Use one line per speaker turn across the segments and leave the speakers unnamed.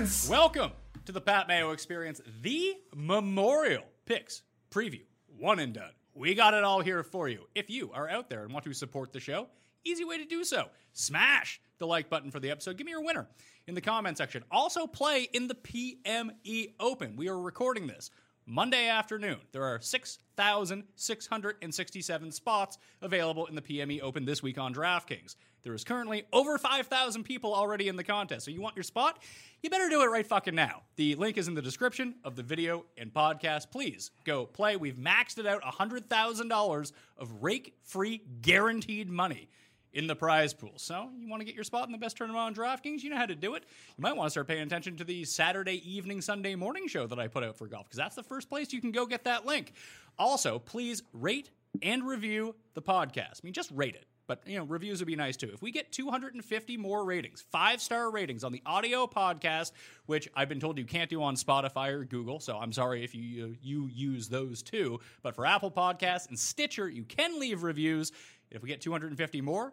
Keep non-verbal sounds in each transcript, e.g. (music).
Experience.
Welcome to the Pat Mayo Experience, the Memorial Picks Preview. One and done. We got it all here for you. If you are out there and want to support the show, easy way to do so. Smash the like button for the episode. Give me your winner in the comment section. Also, play in the PME Open. We are recording this Monday afternoon. There are 6,667 spots available in the PME Open this week on DraftKings. There is currently over 5,000 people already in the contest. So you want your spot? You better do it right fucking now. The link is in the description of the video and podcast. Please go play. We've maxed it out $100,000 of rake free guaranteed money in the prize pool. So you want to get your spot in the best tournament on DraftKings? You know how to do it. You might want to start paying attention to the Saturday evening, Sunday morning show that I put out for golf because that's the first place you can go get that link. Also, please rate and review the podcast. I mean, just rate it. But you know, reviews would be nice too. If we get 250 more ratings, five star ratings on the audio podcast, which I've been told you can't do on Spotify or Google, so I'm sorry if you uh, you use those too. But for Apple Podcasts and Stitcher, you can leave reviews. If we get 250 more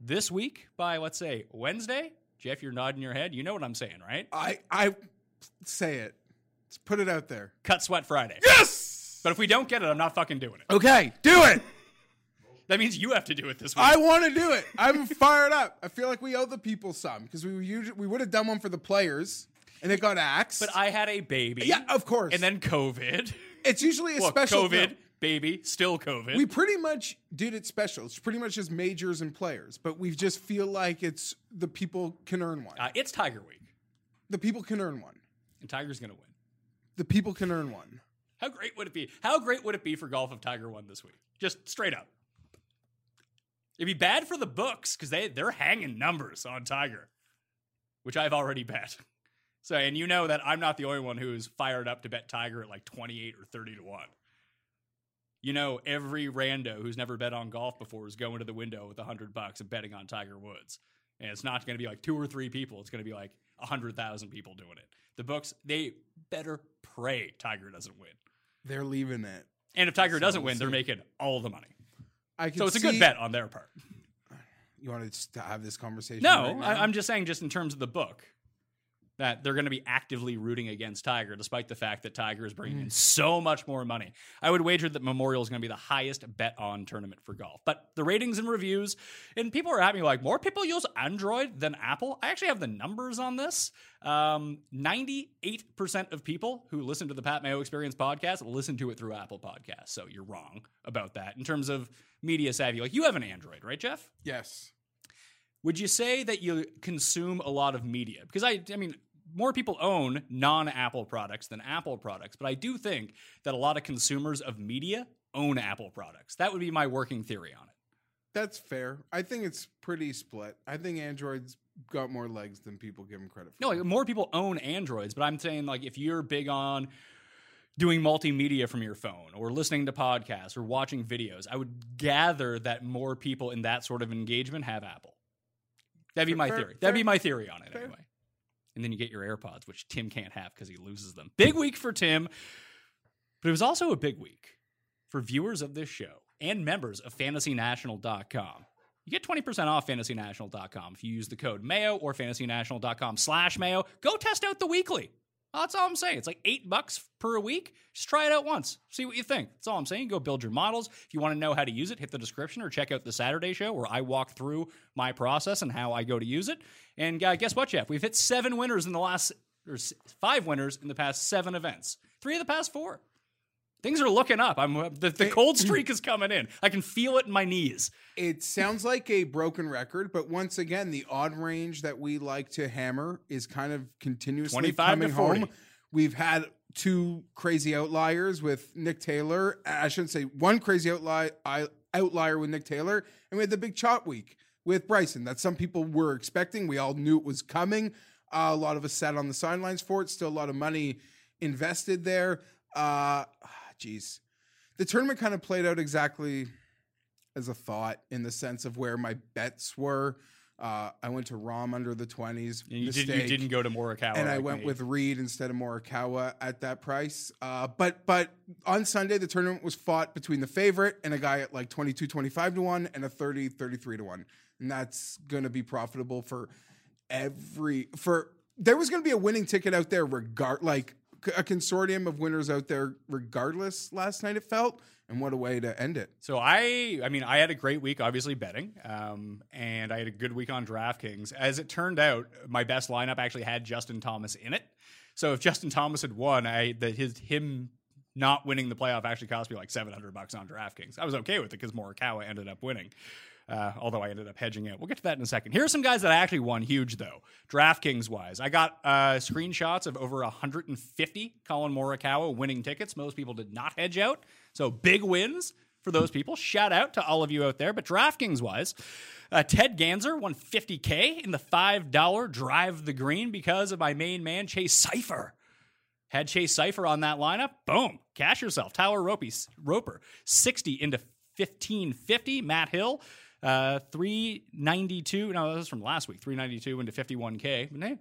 this week by let's say Wednesday, Jeff, you're nodding your head. You know what I'm saying, right?
I I say it. Let's put it out there.
Cut Sweat Friday.
Yes.
But if we don't get it, I'm not fucking doing it.
Okay, do it.
That means you have to do it this week.
I want to do it. I'm (laughs) fired up. I feel like we owe the people some because we usually we would have done one for the players and it got axed.
but I had a baby.
yeah, of course.
And then COVID.
it's usually a
Well,
special
COVID,
no,
baby, still COVID.
We pretty much did it special. It's pretty much just majors and players, but we just feel like it's the people can earn one.
uh, it's Tiger Week,
the people can earn one.
and Tiger's gonna win.
The people can earn one.
How great would it be? How great would it be for golf if Tiger won this week? Just straight up. It'd be bad for the books because they they're hanging numbers on Tiger, which I've already bet. So, and you know that I'm not the only one who's fired up to bet Tiger at like 28 or 30 to one. You know, every rando who's never bet on golf before is going to the window with a hundred bucks and betting on Tiger Woods. And it's not going to be like two or three people. It's going to be like a hundred thousand people doing it. The books, they better pray Tiger doesn't win.
They're leaving it.
And if Tiger
So
doesn't win, they're making all the money.
I can
So it's a
see-
good bet on their part.
You want to have this conversation?
No,
right now?
I, I'm just saying, just in terms of the book, that they're going to be actively rooting against Tiger, despite the fact that Tiger is bringing
Mm.
in so much more money. I would wager that Memorial is going to be the highest bet on tournament for golf. But the ratings and reviews, and people are at me like, more people use Android than Apple. I actually have the numbers on this. Um, 98% of people who listen to the Pat Mayo Experience podcast listen to it through Apple Podcasts. So you're wrong about that in terms of media savvy. Like, you have an Android, right, Jeff?
yes.
Would you say that you consume a lot of media? Because I, I mean, more people own non-Apple products than Apple products, but I do think that a lot of consumers of media own Apple products. That would be my working theory on it.
That's fair. I think it's pretty split. I think Android's got more legs than people give him credit for.
No, like more people own Androids, but I'm saying like if you're big on doing multimedia from your phone or listening to podcasts or watching videos, I would gather that more people in that sort of engagement have Apple. That'd be my
Fair-
theory. That'd be my theory on it
Fair.
anyway. And then you get your AirPods, which Tim can't have because he loses them. Big week for Tim, but it was also a big week for viewers of this show and members of fantasynational.com. You get 20% off fantasynational.com if you use the code Mayo or fantasynational.com slash Mayo. Go test out the weekly. That's all I'm saying. It's like eight bucks per week. Just try it out once. See what you think. That's all I'm saying. Go build your models. If you want to know how to use it, hit the description or check out the Saturday show where I walk through my process and how I go to use it. And uh, guess what, Jeff? We've hit seven winners in the last, or five winners in the past seven events. Three of the past four. Things are looking up. I'm the, the cold (clears throat) streak is coming in. I can feel it in my knees.
It sounds like a broken record, but once again, the odd range that we like to hammer is kind of continuously
25 to
coming
40.
home. We've had two crazy outliers with Nick Taylor. I shouldn't say one crazy outlier, outlier with Nick Taylor, and we had the big chop week with Bryson that some people were expecting. We all knew it was coming. Uh, a lot of us sat on the sidelines for it. Still a lot of money invested there. Uh, geez, the tournament kind of played out exactly as a thought in the sense of where my bets were. Uh, I went to Rahm under the twenties.
And you, did, you didn't go to Morikawa.
and I
like
went
me.
with Reed instead of Morikawa at that price. Uh, but but on Sunday the tournament was fought between the favorite and a guy at like 22 25 to 1 and a 30 33 to 1. And that's going to be profitable for every for there was going to be a winning ticket out there regard like a consortium of winners out there regardless last night it felt and what a way to end it.
So I, I mean, I had a great week, obviously betting, um, and I had a good week on DraftKings. As it turned out, my best lineup actually had Justin Thomas in it. So if Justin Thomas had won, I that his him not winning the playoff actually cost me like seven hundred bucks on DraftKings. I was okay with it because Morikawa ended up winning. Uh, although I ended up hedging it. We'll get to that in a second. Here are some guys that I actually won huge, though, DraftKings wise. I got uh, screenshots of over 150 Collin Morikawa winning tickets. Most people did not hedge out. So big wins for those people. Shout out to all of you out there. But DraftKings wise, uh, Ted Ganser won 50K in the $5 Drive the Green because of my main man, Chase Seiffert. Had Chase Seiffert on that lineup. Boom. Cash yourself. Tyler Roper, 60 into 1550. Matt Hill, uh, 392. No, that was from last week. 392 into 51K. But hey,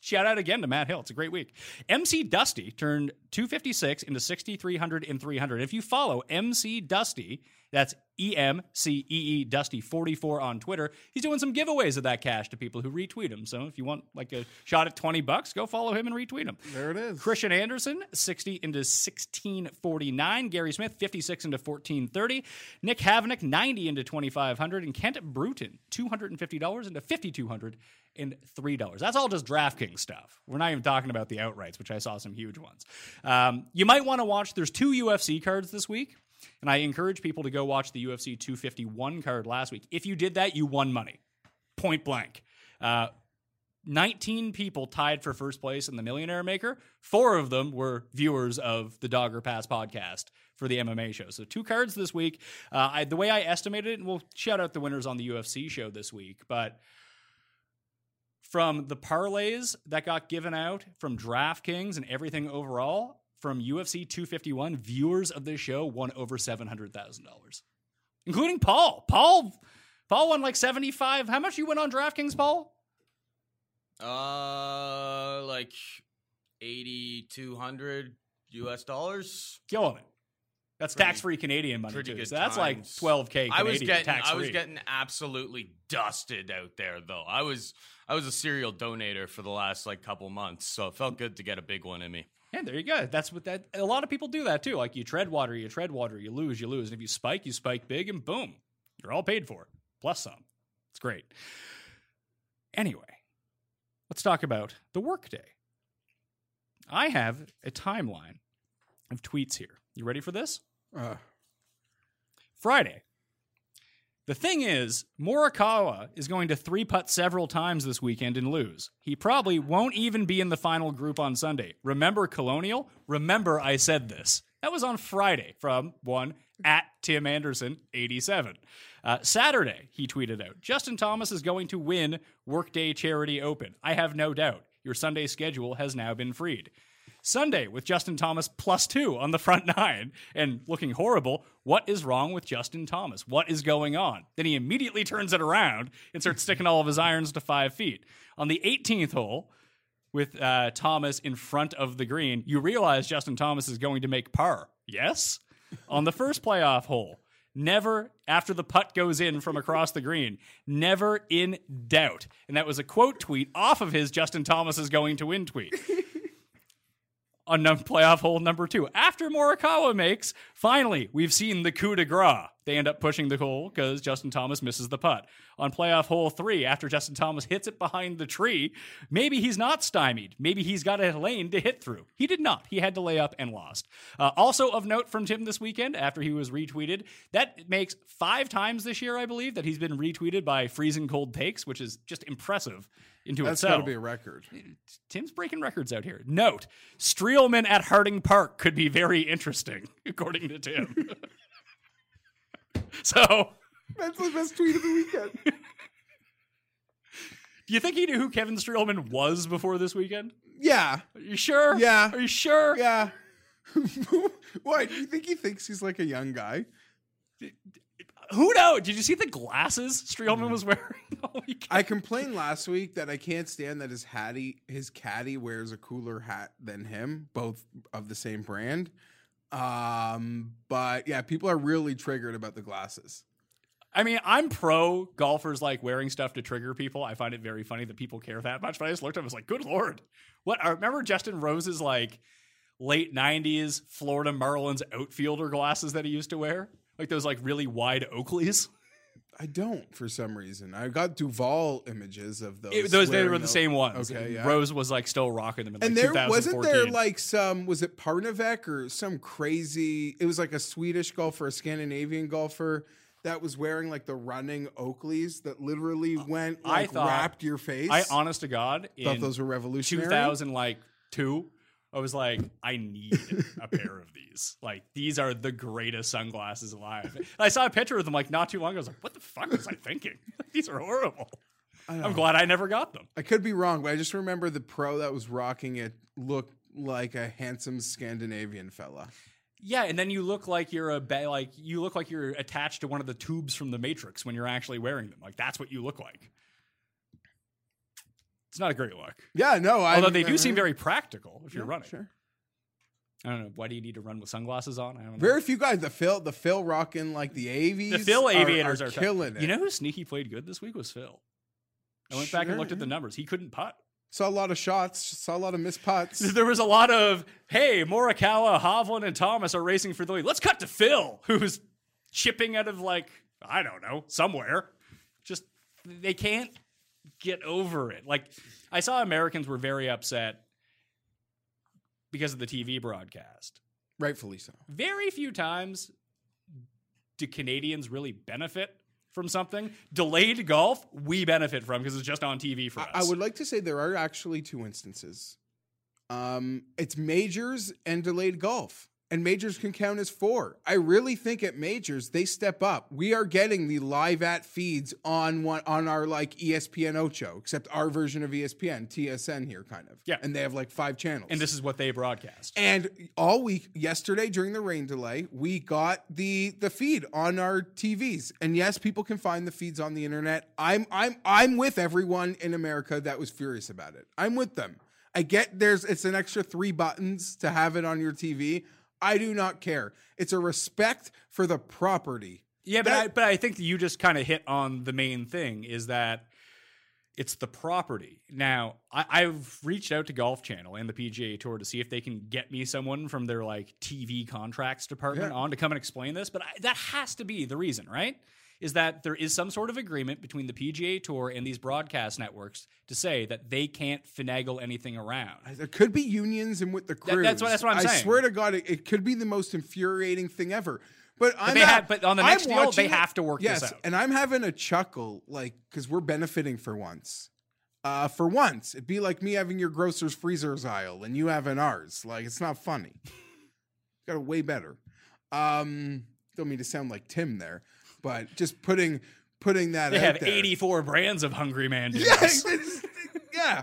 shout out again to Matt Hill. It's a great week. MC Dusty turned 256 into 6,300 and 300. If you follow MC Dusty, that's E M C E E Dusty 44 on Twitter. He's doing some giveaways of that cash to people who retweet him. So if you want like a shot at 20 bucks, go follow him and retweet him.
There it is.
Christian Anderson, 60 into 1649. Gary Smith, 56 into 1430. Nick Havnick, 90 into 2500. And Kent Bruton, $250 into 5200 and $3. That's all just DraftKings stuff. We're not even talking about the outrights, which I saw some huge ones. Um, you might want to watch, there's two UFC cards this week. And I encourage people to go watch the UFC 251 card last week. If you did that, you won money. Point blank. Uh, 19 people tied for first place in the Millionaire Maker. Four of them were viewers of the Dogger Pass podcast for the MMA show. So two cards this week. Uh, I, the way I estimated it, and we'll shout out the winners on the UFC show this week, but from the parlays that got given out from DraftKings and everything overall, from UFC 251, viewers of this show won over $700,000, including Paul. Paul. Paul won like 75. How much you win on DraftKings, Paul?
Uh, like eighty two hundred U.S. dollars.
killing it. That's
Pretty-
tax free Canadian money too. So that's like
times.
twelve k.
I was getting,
tax
I was getting absolutely dusted out there, though. I was, I was a serial donator for the last like couple months, so it felt good to get a big one in me.
Yeah, there you go. That's what that. A lot of people do that too. Like you tread water, you tread water, you lose, you lose, and if you spike, you spike big, and boom, you're all paid for plus some. It's great. Anyway, let's talk about the workday. I have a timeline of tweets here. You ready for this?
Uh,
Friday. The thing is, Morikawa is going to three putt several times this weekend and lose. He probably won't even be in the final group on Sunday. Remember Colonial? Remember I said this. That was on Friday from one at Tim Anderson 87. Uh, Saturday, he tweeted out Justin Thomas is going to win Workday Charity Open. I have no doubt. Your Sunday schedule has now been freed. Sunday with Justin Thomas plus two on the front nine and looking horrible. What is wrong with Justin Thomas? What is going on? Then he immediately turns it around and starts sticking all of his irons to five feet. On the 18th hole, with uh, Thomas in front of the green, you realize Justin Thomas is going to make par. Yes? On the first playoff hole, Never after the putt goes in from across the green. Never in doubt. And that was a quote tweet off of his Justin Thomas is going to win tweet. On playoff hole number two. After Morikawa makes, finally, we've seen the coup de grace. They end up pushing the hole because Justin Thomas misses the putt. On playoff hole three, after Justin Thomas hits it behind the tree, maybe he's not stymied. Maybe he's got a lane to hit through. He did not. He had to lay up and lost. Uh, also of note from Tim this weekend, after he was retweeted, that makes five times this year, I believe, that he's been retweeted by freezing cold takes, which is just impressive into
That's
itself.
got to be a record.
Tim's breaking records out here. Note: Streelman at Harding Park could be very interesting, (laughs) according to Tim. (laughs) so,
That's the best tweet of the weekend. (laughs)
do you think he knew who Kevin Streelman was before this weekend?
yeah,
Are you sure?
Yeah.
Are you sure?
yeah. Why? Do you think he thinks he's like a young guy?
Who knows? Did you see the glasses Streelman was wearing (laughs) all weekend?
I complained last week that I can't stand that his hattie, his caddy wears a cooler hat than him, both of the same brand. Um, but yeah, people are really triggered about the glasses.
I mean, I'm pro golfers like wearing stuff to trigger people. I find it very funny that people care that much. But I just looked at him and was like, good lord. What I remember Justin Rose's like late 90s Florida Marlins outfielder glasses that he used to wear? Like those like really wide Oakleys.
I don't for some reason. I got Duval images of those.
It- those they were the same ones.
Okay, yeah.
Rose was like still rocking them in like
and there
2014.
wasn't there like some was it Parnevik or some crazy it was like a Swedish golfer, a Scandinavian golfer that was wearing like the running Oakleys that literally went
Uh, I
like
thought-
wrapped your face.
I honest to God
thought those were revolutionary.
2000 like 2 I was like I need a pair of these. Like these are the greatest sunglasses alive. And I saw a picture of them like not too long ago. I was like what the fuck was I thinking? (laughs) these are horrible. I'm glad I never got them.
I could be wrong, but I just remember the pro that was rocking it looked like a handsome Scandinavian fella.
Yeah, and then you look like you're a ba- like you look like you're attached to one of the tubes from the Matrix when you're actually wearing them. Like that's what you look like. It's not a great look.
Yeah, no, I
Although they do seem uh-huh. very practical if you're
Yeah,
running.
Sure.
I don't know. Why do you need to run with sunglasses on? I don't know.
Very few guys. The Phil, the Phil rocking like the avies.
the Phil
are-
aviators
are,
are,
killing it.
You know who sneaky played good this week was Phil. I went back and looked at the numbers. He couldn't putt.
saw a lot of shots. Saw a lot of missed putts. (laughs)
There was a lot of hey, Morikawa, Hovland, and Thomas are racing for the lead. Let's cut to Phil, who's chipping out of like I don't know somewhere. Just they can't get over it. Like I saw Americans were very upset because of the TV broadcast.
Rightfully so.
Very few times do Canadians really benefit from something. Delayed golf, we benefit from because it's just on TV for us.
I, I would like to say there are actually two instances. Um, it's majors and delayed golf, and majors can count as four. I really think at majors they step up. We are getting the live at feeds on one on our like ESPN Ocho, except our version of ESPN TSN here, kind of.
Yeah.
and they have like five channels.
and this is what they broadcast.
And all week yesterday during the rain delay, we got the the feed on our TVs. And yes, people can find the feeds on the internet. I'm I'm I'm with everyone in America that was furious about it. I'm with them. I get there's it's an extra 3 buttons to have it on your TV. I do not care. It's a respect for the property.
Yeah, but
That-
I, but I think you just kind of hit on the main thing is that it's the property. Now, I, I've reached out to Golf Channel and the PGA Tour to see if they can get me someone from their like TV contracts department
Yeah.
on to come and explain this. But I, that has to be the reason, right? Is that there is some sort of agreement between the PGA Tour and these broadcast networks to say that they can't finagle anything around.
There could be unions and with the crews.
that's what- that's what I'm
I
saying.
I swear to God, it, it could be the most infuriating thing ever. But, I'm
they
ha-
have- but on the
I'm
next deal, they
it-
have to work this out.
and I'm having a chuckle, like because we're benefiting for once. Uh, for once, it'd be like me having your grocer's freezers aisle and you having ours. Like it's not funny. (laughs) Got it way better. Um, don't mean to sound like Tim there, but just putting putting that
They have
there.
84 brands of Hungry Man
Yeah, yeah.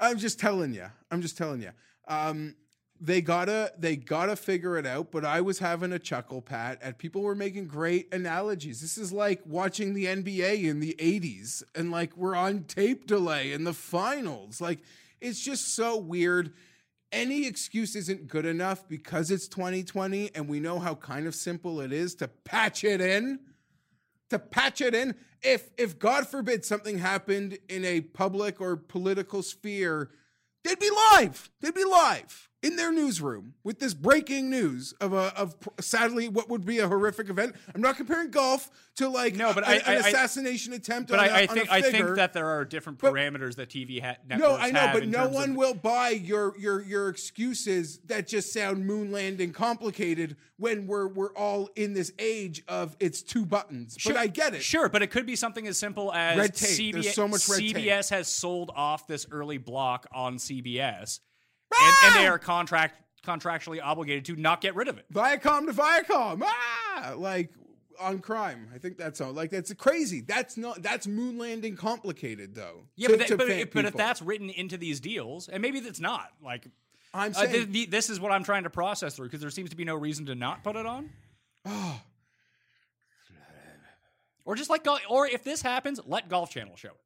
I'm just telling you. I'm just telling you. Um, they gotta they gotta figure it out. But I was having a chuckle, Pat, and people were making great analogies. This is like watching the NBA in the '80s, and like we're on tape delay in the finals. Like it's just so weird. any excuse isn't good enough because it's 2020 and we know how kind of simple it is to patch it in. To patch it in. If if God forbid something happened in a public or political sphere, they'd be live. They'd be live in their newsroom with this breaking news of a of sadly what would be a horrific event. I'm not comparing golf to like
No, but
a-
I-
an
I- I-
assassination attempt.
But
on
I,
a-
I
on a
think I think that there are different
But-
parameters that TV ha-
No, I know, but no one
of,
will buy your your your excuses that just sound moon landing complicated when we're we're all in this age of it's two buttons.
Sure,
but I get it.
Sure, but it could be something as simple as
Red tape. There's so much red tape.
CBS has sold off this early block on CBS,
Ah!
and they are contract contractually obligated to not get rid of it.
Viacom to Viacom. Ah, like on crime. I think that's all. Like that's crazy. That's not that's moon landing complicated though.
Yeah,
to-
but, that, but, but if that's written into these deals, and maybe that's not like.
I'm
Uh,
saying
th- th- this is what I'm trying to process through because there seems to be no reason to not put it on.
Oh.
Or just like, or if this happens, let Golf Channel show it.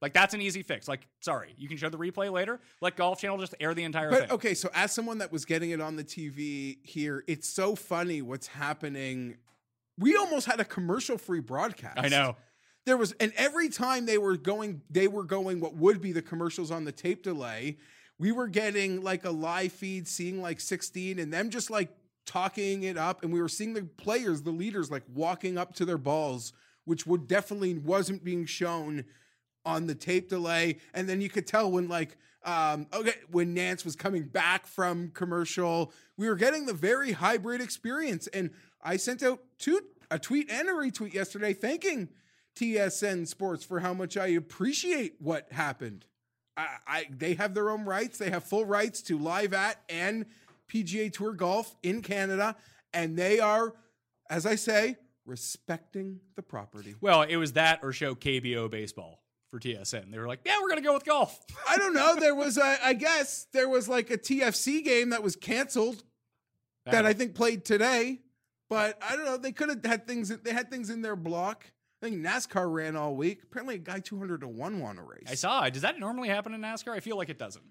Like that's an easy fix. Like, sorry, you can show the replay later. Let Golf Channel just air the entire
But
thing.
okay, so as someone that was getting it on the TV here, it's so funny what's happening. We almost had a commercial free broadcast.
I know.
There was and every time they were going they were going what would be the commercials on the tape delay, we were getting like a live feed seeing like 16 and them just like talking it up and we were seeing the players, the leaders like walking up to their balls, which would definitely wasn't being shown on the tape delay. And then you could tell when like um okay when Nance was coming back from commercial we were getting the very hybrid experience. And I sent out two a tweet and a retweet yesterday thanking TSN Sports for how much I appreciate what happened. I, I they have their own rights. They have full rights to live at and PGA Tour golf in Canada. And they are as I say respecting the property.
Well, it was that or show KBO baseball for TSN. They were like, yeah, we're gonna go with golf.
I don't know. There (laughs) was, a, I guess, there was like a TFC game that was canceled that I think played today. But I don't know. They could have had things. They had things in their block. I think NASCAR ran all week. Apparently, a guy two hundred to one won a race.
I saw. Does that normally happen in NASCAR? I feel like it doesn't.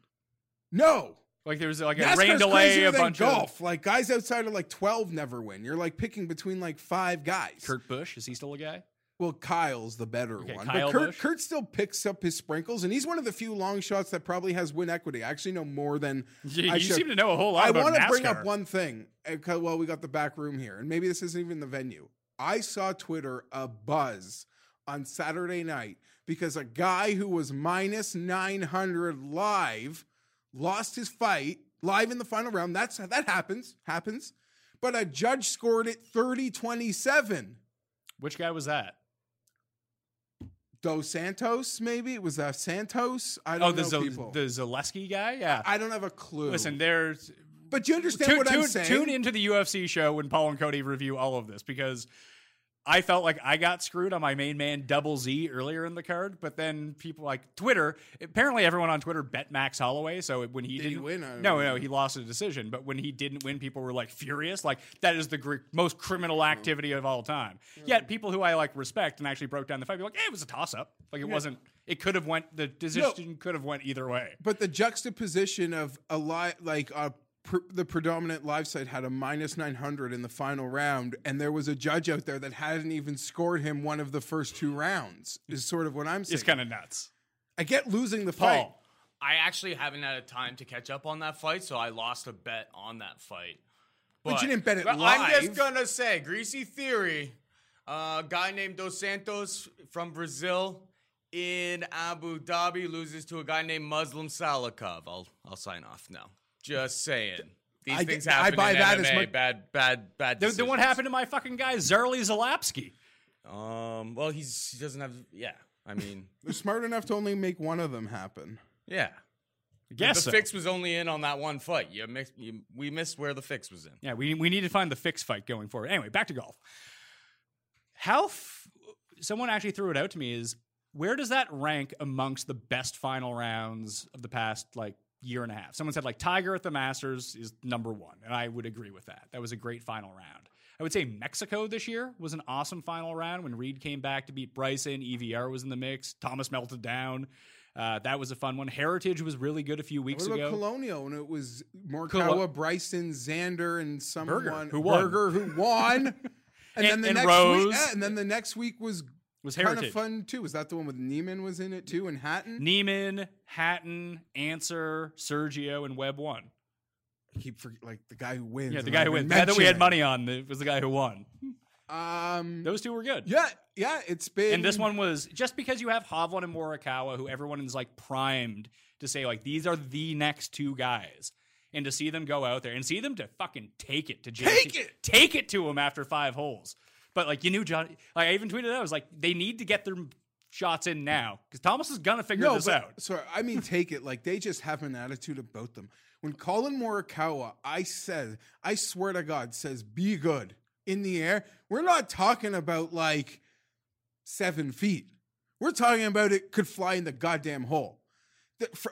no.
Like there was like a
NASCAR's
rain delay, a bunch
golf. Like guys outside of like twelve never win. You're like picking between like five guys.
Kurt Busch. Is he still a guy?
Well, Kyle's the better
Okay,
one.
Kyle
but Kurt,
Busch.
Kurt still picks up his sprinkles, and he's one of the few long shots that probably has win equity. I actually know more than (laughs)
You,
I
you
should.
seem to know a whole lot
I want to bring up one thing. Eh, 'cause- Well, we got the back room here, and maybe this isn't even the venue. I saw Twitter a buzz on Saturday night because a guy who was minus 900 live lost his fight live in the final round. That's that happens, happens. But a judge scored it 30-27.
Which guy was that?
Dos Santos, maybe it was uh, Santos. I
Oh,
don't
the
know
Zo-
people.
the Zaleski guy. Yeah.
I don't have a clue.
Listen, there's
but you understand
tune,
what I'm saying.
tune into the UFC show when Paul and Cody review all of this because I felt like I got screwed on my main man Double Z earlier in the card, but then people like Twitter. Apparently, everyone on Twitter bet Max Holloway. So when he
Did he
didn't
win?
No,
know.
no, he lost a decision. But when he didn't win, people were like furious. Like that is the gr- most criminal activity of all time. Hmm. Yet people who I like respect and actually broke down the fight, be like, "Hey, it was a toss up. Like it wasn't. It could have went. The decision could have went either way."
But the juxtaposition of a lot, like a pr- the predominant live site had a minus 900 in the final round, and there was a judge out there that hadn't even scored him one of the first two rounds. Is sort of what I'm saying.
It's kind of nuts.
I get losing the fight.
I actually haven't had a time to catch up on that fight, so I lost a bet on that fight.
But you didn't bet it
but I'm just gonna say, greasy theory. Uh, a guy named Dos Santos from Brazil in Abu Dhabi loses to a guy named Muslim Salikhov. I'll I'll sign off now. Just saying. These
I
things
get- I
happen
buy
in
that
MMA.
as much-
bad, bad, bad.
Then, the one
decisions.
happened to my fucking guy Zerly Zalapski.
Um. Well, he's he doesn't have. Yeah. I mean. (laughs)
They're smart enough to only make one of them happen.
yeah.
Guess
the
so.
fix was only in on that one fight. You mix, you, we missed where the fix was in.
Yeah, we we need to find the fix fight going forward. Anyway, back to golf. How f- someone actually threw it out to me is where does that rank amongst the best final rounds of the past like year and a half? Someone said like Tiger at the Masters is number one, and I would agree with that. That was a great final round. I would say Mexico this year was an awesome final round when Reed came back to beat Bryson. EVR was in the mix. Thomas melted down. Uh, that was a fun one. Heritage was really good a few weeks
What
ago.
Colonial? And it was Morikawa,
Colo-
Bryson, Xander, and someone
Berger, who won.
Berger, who won. (laughs) And, then the
and
next
Rose.
week, yeah, and then the next week was
was Heritage.
kind of fun too. Was that the one with Niemann was in it too, and Hatton?
Niemann, Hatton, Ancer, Sergio, and Webb won.
I keep forget, like the guy who wins.
Yeah, the guy who wins. That we had money on the- was the guy who won.
Um,
Those two were good.
yeah, yeah, it's been.
And this one was just because you have Hovland and Morikawa, who everyone is like primed to say like these are the next two guys, and to see them go out there and see them to fucking take it to JT,
Take it!
take it to him after five holes. But like you knew John, like I even tweeted out, I was like they need to get their shots in now because Thomas is gonna figure
no,
this
but,
out.
So I mean take it. Like they just have an attitude about them. When Collin Morikawa, I said, I swear to God, says be good in the air. We're not talking about like seven feet. We're talking about it could fly in the goddamn hole.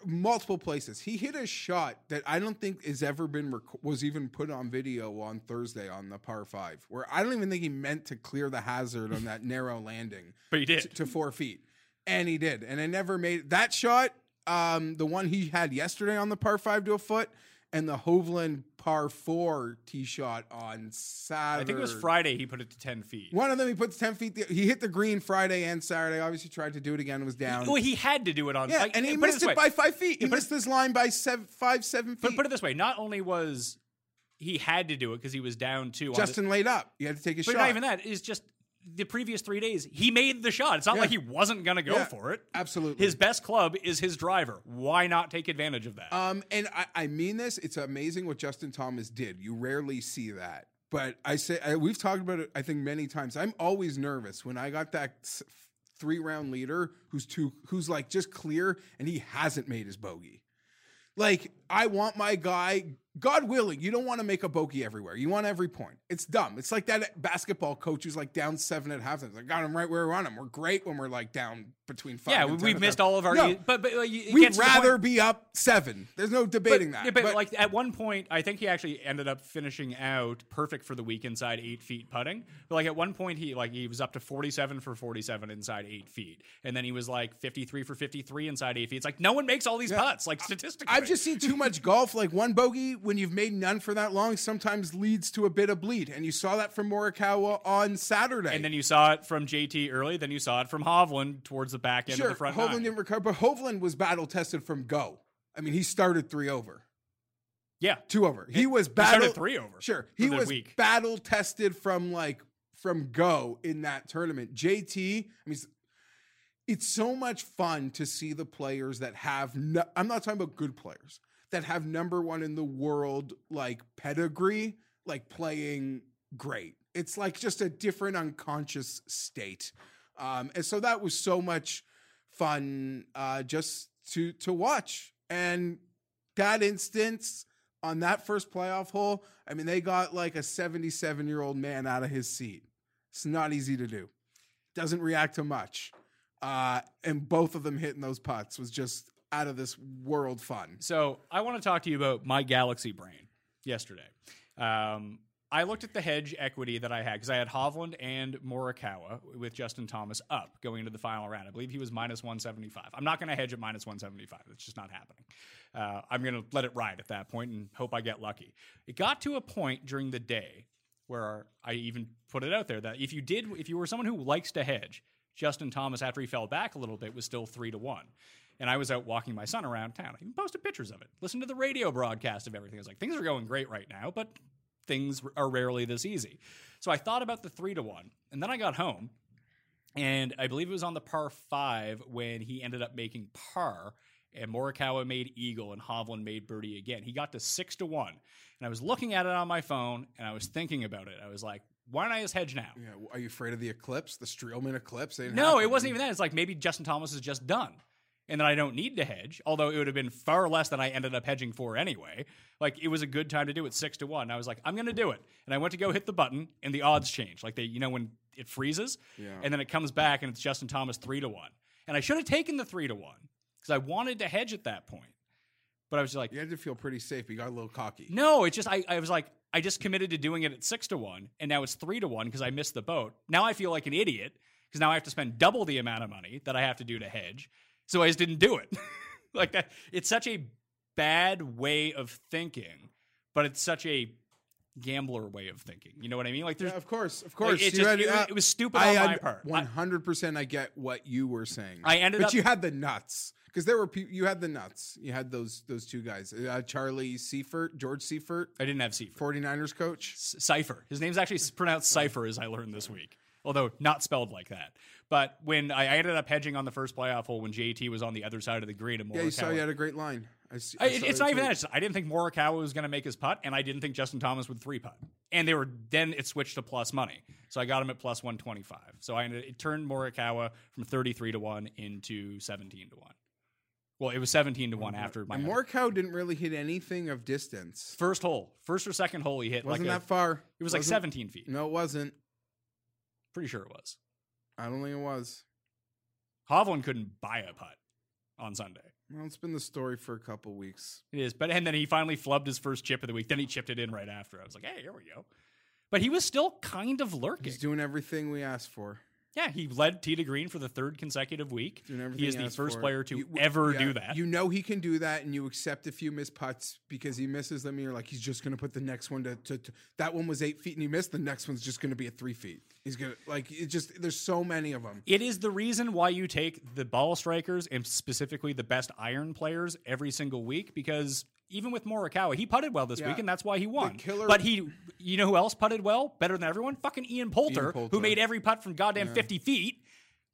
Multiple places. He hit a shot that I don't think has ever been rec- was even put on video on Thursday on the par five, where I don't even think he meant to clear the hazard on that narrow landing (laughs)
But he
to,
did.
to four feet, and he did, and I never made that shot. Um, the one he had yesterday on the par five to a foot, and the Hovland par four tee shot on Saturday.
I think it was Friday he put it to ten feet.
One of them he puts ten feet. He hit the green Friday and Saturday. Obviously tried to do it again. Was down.
Well, he had to do it on.
yeah,
like,
and he missed
this
it by five feet. He
Yeah, put
missed this line by seven, five, seven feet.
But put it this way: not only was he had to do it because he was down two. on the-
Justin laid up. You had to take a
But
shot.
not even that. Is just the previous three days he made the shot. It's not
Yeah.
like he wasn't gonna go
Yeah,
for it.
absolutely.
His best club is his driver. Why not take advantage of that?
Um, and I, I mean this. It's amazing what Justin Thomas did. You rarely see that. But I say I, we've talked about it. I think many times. I'm always nervous when I got that s- three round leader who's too who's like just clear and he hasn't made his bogey. Like I want my guy. God willing, you don't want to make a bogey everywhere. You want every point. It's dumb. It's like that basketball coach who's like down seven at halftime. It's like got him right where we want him. We're great when we're like down between five.
yeah,
and
we,
10
we've missed all of our.
No.
but but like,
We'd
gets to the point-
rather be up seven. There's no debating
but,
that.
yeah, but, like at one point, I think he actually ended up finishing out perfect for the week inside eight feet putting. But like at one point, he like he was up to forty-seven for forty-seven inside eight feet, and then he was like fifty-three for fifty-three inside eight feet. It's like no one makes all these putts. Like statistically,
I've just seen too much golf. Like one bogey, when you've made none for that long, sometimes leads to a bit of bleed. And you saw that from Morikawa on Saturday.
And then you saw it from JT early. Then you saw it from Hovland towards the back end
sure,
of the front
Hovland
nine.
didn't recover, but Hovland was battle tested from go. I mean, he started three over,
yeah,
two over. He was
started
battle
three over
Sure, he was
week.
battle tested from like from go in that tournament. JT, I mean, it's, it's so much fun to see the players that have. No, I'm not talking about good players that have number one in the world like pedigree, like playing great. It's like just a different unconscious state, um, and so that was so much fun uh, just to to watch. And that instance on that first playoff hole, I mean, they got like a 77 year old man out of his seat. It's not easy to do. Doesn't react to much. Uh, and both of them hitting those putts was just out of this world fun.
So I want to talk to you about my Galaxy brain yesterday. Um, I looked at the hedge equity that I had because I had Hovland and Morikawa with Justin Thomas up going into the final round. I believe he was minus 175. I'm not going to hedge at minus 175. It's just not happening. Uh, I'm going to let it ride at that point and hope I get lucky. It got to a point during the day where I even put it out there that if you did, if you were someone who likes to hedge, Justin Thomas, after he fell back a little bit, was still three to one. And I was out walking my son around town. I even posted pictures of it. Listened to the radio broadcast of everything. I was like, things are going great right now, but things are rarely this easy. So I thought about the three to one, and then I got home, and I believe it was on the par five when he ended up making par, and Morikawa made eagle, and Hovland made birdie again. He got to six to one, and I was looking at it on my phone, and I was thinking about it. I was like, why don't I just hedge now?
Yeah, are you afraid of the eclipse, the Streelman eclipse?
No, it wasn't even that. It's like maybe Justin Thomas is just done. And then I don't need to hedge, although it would have been far less than I ended up hedging for anyway. Like it was a good time to do it six to one. I was like, I'm gonna do it. And I went to go hit the button and the odds change. Like they you know, when it freezes
Yeah.
and then it comes back and it's Justin Thomas three to one. And I should have taken the three to one because I wanted to hedge at that point. But I was just like,
You had to feel pretty safe. but You got a little cocky.
no, it's just I, I was like, I just committed to doing it at six to one, and now it's three to one because I missed the boat. Now I feel like an idiot because now I have to spend double the amount of money that I have to do to hedge. So I just didn't do it. (laughs) like that, it's such a bad way of thinking, but it's such a gambler way of thinking. You know what I mean? Like there's
Yeah, of course, of
like,
course.
it, just,
had-
it, was-
uh,
it was stupid
I
on my part.
100% I get what you were saying.
I ended
but
up-
you had the nuts because there were people. You had the nuts. You had those those two guys, uh, Charlie Seifert, George Seifert,
I didn't have Seifert.
49ers coach.
Cipher. His name's actually pronounced Cipher, as I learned this week, although not spelled like that. But when I, ended up hedging on the first playoff hole when JT was on the other side of the green and
Yeah, you saw
Morikawa-
you had a great line. I see,
I-
I
it's not even that. It's- I didn't think Morikawa was going to make his putt, and I didn't think Justin Thomas would three putt. And they were then it switched to plus money, so I got him at plus one twenty five. So I ended, it turned Morikawa from thirty three to one into seventeen to one. Well, it was seventeen to one after my
And Morikawa didn't really hit anything of distance.
first hole, first or second hole, he hit
Wasn't
like a,
that far?
it was like
Wasn't-
seventeen feet.
No, it wasn't.
Pretty sure it was.
I don't think it was.
Hovland couldn't buy a putt on Sunday.
Well, it's been the story for a couple weeks.
It is, but and then he finally flubbed his first chip of the week. Then he chipped it in right after. I was like, hey, here we go. But he was still kind of lurking.
He's doing everything we asked for.
Yeah, he led tee to green for the third consecutive week. He is the first player to
You-
ever
yeah,
do that.
You know he can do that, and you accept a few missed putts because he misses them. And you're like, he's just going to put the next one to, to, to. That one was eight feet, and he missed. The next one's just going to be at three feet. He's gonna like it. Just there's so many of them.
it is the reason why you take the ball strikers and specifically the best iron players every single week because even with Morikawa, he putted well this
Yeah.
week and that's why he won.
killer-
But he, you know who else putted well better than everyone? Fucking Ian Poulter,
Ian Poulter.
who made every putt from goddamn 50 feet.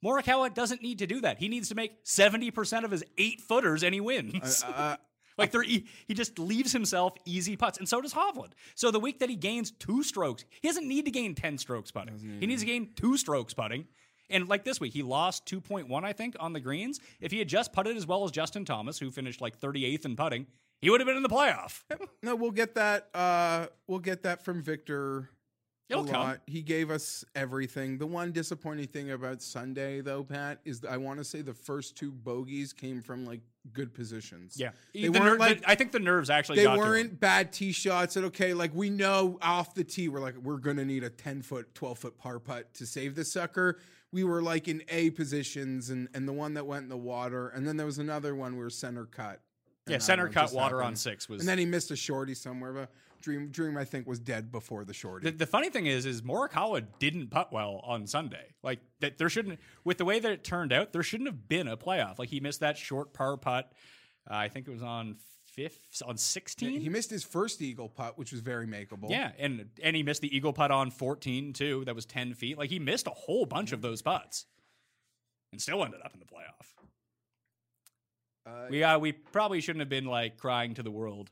Morikawa doesn't need to do that. He needs to make 70% of his eight footers and he wins.
Uh, (laughs)
Like they're, he, he just leaves himself easy putts, and so does Hovland. So the week that he gains two strokes, he doesn't need to gain ten strokes putting. He needs to gain two strokes putting. And like this week, he lost two point one, I think, on the greens. If he had just putted as well as Justin Thomas, who finished like thirty eighth in putting, he would have been in the playoff.
no, we'll get that. Uh, we'll get that from Victor.
It'll
a
come.
lot. He gave us everything. The one disappointing thing about Sunday, though, Pat, is that I want to say the first two bogeys came from like good positions.
Yeah,
they
The
weren't
ner-
like
the- I think the nerves actually.
they
got to him.
weren't bad tee shots. And okay, like we know off the tee, we're like we're gonna need a ten foot, twelve foot par putt to save the sucker. We were like in A positions, and and the one that went in the water, and then there was another one we were center cut.
Yeah, center
know,
cut
just
water on six was.
And then he missed a shorty somewhere. But Dream, Dream, I think was dead before the shorty.
The, the funny thing is, is Morikawa didn't putt well on Sunday. Like that, there shouldn't, with the way that it turned out, there shouldn't have been a playoff. Like he missed that short par putt. Uh, I think it was on fifth, on sixteen.
he missed his first eagle putt, which was very makeable.
yeah, and and he missed the eagle putt on fourteen too. That was ten feet. Like he missed a whole bunch of those putts, and still ended up in the playoff.
Uh,
We uh, we probably shouldn't have been like crying to the world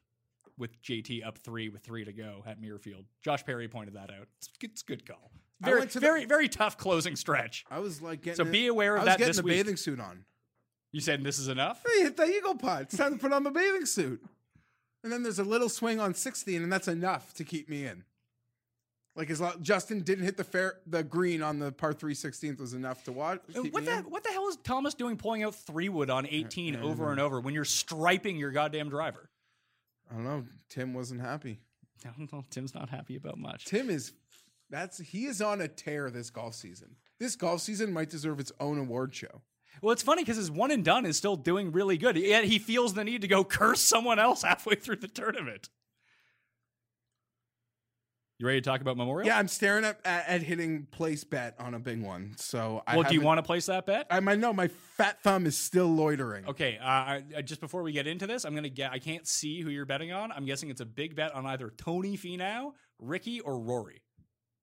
with JT up three with three to go at Muirfield. Josh Perry pointed that out. It's, it's a good call. Very
to the-
very very tough closing stretch.
I was like getting.
So be aware of
I was
that
getting the
week.
bathing suit on.
You said this is enough.
Hey, hit the eagle putt. It's time to put on the bathing suit. And then there's a little swing on 16, and that's enough to keep me in. Like as long, Justin didn't hit the fair, the green on the par three 16th was enough to watch.
Uh, What the
in.
what the hell is Thomas doing pulling out three wood on 18 over and over when you're striping your goddamn driver?
I don't know. Tim wasn't happy. (laughs)
I don't know. Tim's not happy about much.
Tim is that's he is on a tear this golf season. This golf season might deserve its own award show.
Well, it's funny because his one and done is still doing really good. Yet he feels the need to go (laughs) curse someone else halfway through the tournament. You ready to talk about Memorial?
Yeah, I'm staring at, at, at hitting place bet on a big one. So I
Well, do you want to place that bet?
I might know my fat thumb is still loitering.
Okay, uh, I, I- just before we get into this, I'm gonna get. I can't see who you're betting on. I'm guessing it's a big bet on either Tony Finau, Ricky, or Rory,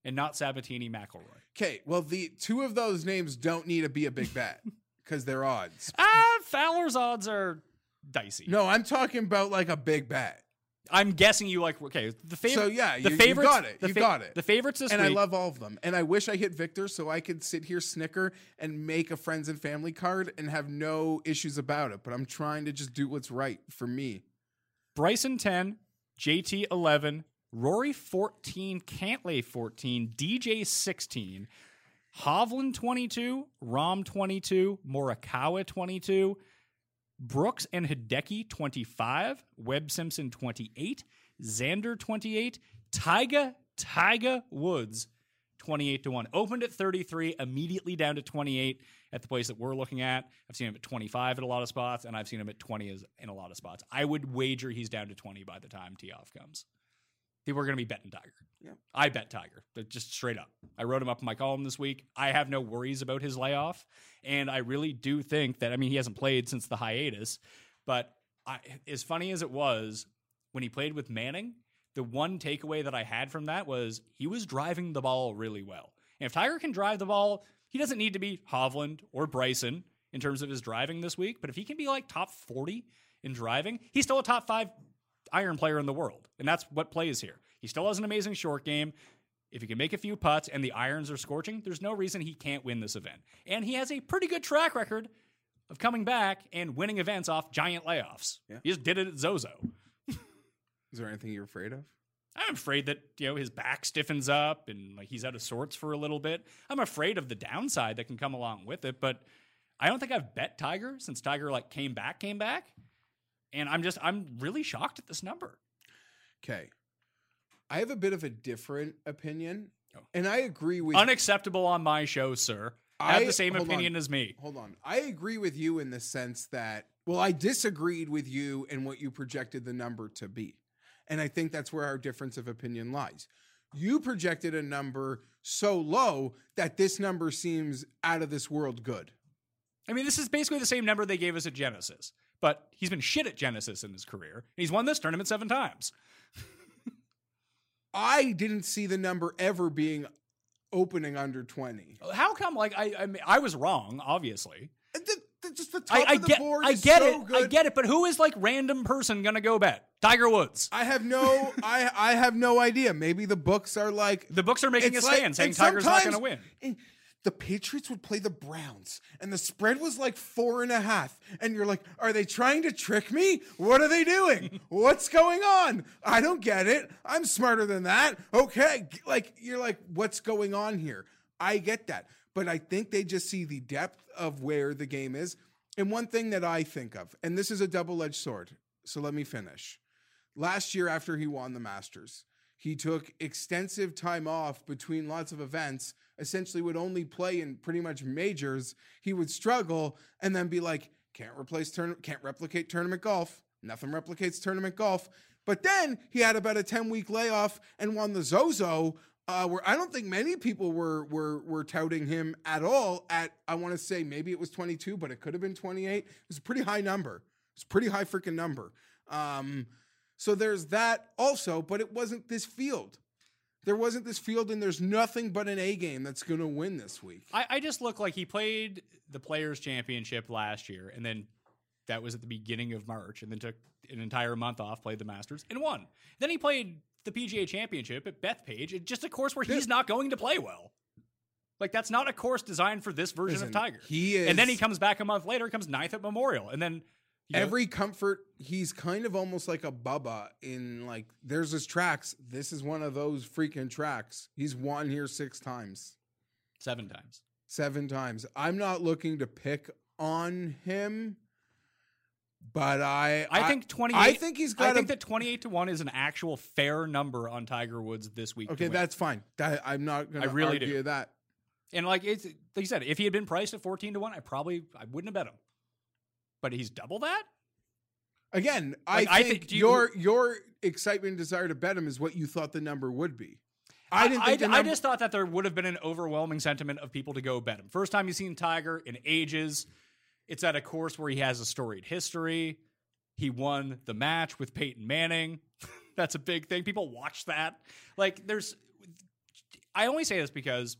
and not Sabbatini McIlroy.
Okay, well the two of those names don't need to be a big bet (laughs) because they're odds.
Ah, Fowler's odds are dicey.
No, I'm talking about like a big bet.
I'm guessing you like. Okay, the favorite.
So, yeah,
the
you- you got it. You got it.
The favorites this
and I love all of them. And I wish I hit Victor so I could sit here, snicker, and make a friends and family card and have no issues about it. But I'm trying to just do what's right for me.
Bryson 10, JT 11, Rory 14, Cantlay 14, DJ 16, Hovland 22, Rahm 22, Morikawa 22, Brooks and Hideki 25, Webb Simpson 28, Xander 28, Tyga, Tyga Woods, 28 to 1. Opened at 33, immediately down to 28 at the place that we're looking at. I've seen him at 25 at a lot of spots, and I've seen him at 20 as- in a lot of spots. I would wager he's down to 20 by the time tee off comes. People are going to be betting Tiger.
Yeah.
I bet Tiger, just straight up. I wrote him up in my column this week. I have no worries about his layoff, and I really do think that. I mean, he hasn't played since the hiatus, but I, as funny as it was when he played with Manning, the one takeaway that I had from that was he was driving the ball really well. And if Tiger can drive the ball, he doesn't need to be Hovland or Bryson in terms of his driving this week. But if he can be like top 40 in driving, he's still a top five iron player in the world. And that's what plays here. He still has an amazing short game. If he can make a few putts and the irons are scorching, there's no reason he can't win this event. And he has a pretty good track record of coming back and winning events off giant layoffs.
Yeah.
He just did it at Zozo. (laughs)
Is there anything you're afraid of?
I'm afraid that you know his back stiffens up and like he's out of sorts for a little bit. I'm afraid of the downside that can come along with it, but I don't think I've bet Tiger since Tiger like came back, came back, and I'm just I'm really shocked at this number.
Okay. I have a bit of a different opinion,
Oh.
and I agree with
Unacceptable on my show, sir.
I have
the same opinion
on.
as me.
Hold on. I agree with you in the sense that, well, I disagreed with you in what you projected the number to be. And I think that's where our difference of opinion lies. You projected a number so low that this number seems out of this world good.
I mean, this is basically the same number they gave us at Genesis, but he's been shit at Genesis in his career. And he's won this tournament seven times. (laughs)
I didn't see the number ever being opening under 20.
How come? Like I, I, mean, I was wrong, obviously.
The- the- just the top
I, I
of the
get,
board
I
is
get
so
it,
good.
I get it. But who is like random person gonna go bet? Tiger Woods.
I have no, (laughs) I, I have no idea. Maybe the books are like
The books are making a
like-
stand saying Tiger's not gonna win.
The Patriots would play the Browns, and the spread was like four and a half. And you're like, are they trying to trick me? What are they doing? (laughs) What's going on? I don't get it. I'm smarter than that. Okay. Like, you're like, what's going on here? I get that. But I think they just see the depth of where the game is. And one thing that I think of, and this is a double edged sword. So let me finish. Last year, after he won the Masters, he took extensive time off between lots of events, essentially would only play in pretty much majors. He would struggle and then be like, can't replace turn can't replicate tournament golf. Nothing replicates tournament golf. But then he had about a 10 week layoff and won the Zozo, uh, where I don't think many people were were were touting him at all. At I want to say maybe it was 22, but it could have been 28. It was a pretty high number. It's a pretty high freaking number. Um, so there's that also, but it wasn't this field. There wasn't this field, and there's nothing but an A game that's going to win this week.
I, I just look like he played the Players Championship last year, and then that was at the beginning of March, and then took an entire month off, played the Masters, and won. Then he played the PGA Championship at Bethpage, just a course where he's not going to play well. Like that's not a course designed for this version
Listen,
of Tiger.
he is,
and then he comes back a month later, comes ninth at Memorial, and then
Every comfort, he's kind of almost like a Bubba in like, there's his tracks. This is one of those freaking tracks. He's won here six times,
seven times.
seven times. I'm not looking to pick on him, but I,
I think twenty.
I think he's got.
I think
a,
that twenty-eight to one is an actual fair number on Tiger Woods this week.
okay, that's fine. That I'm not going
I
to
really do.
that.
And like it's like you said, if he had been priced at fourteen to one, I probably I wouldn't have bet him. But he's double that.
Again,
Like,
I
I
think,
think- you-
your your excitement and desire to bet him is what you thought the number would be. I didn't think
I,
the
I just thought that there would have been an overwhelming sentiment of people to go bet him. First time you've seen Tiger in ages. It's at a course where he has a storied history. He won the match with Peyton Manning. (laughs) That's a big thing. People watch that. Like, there's. I only say this because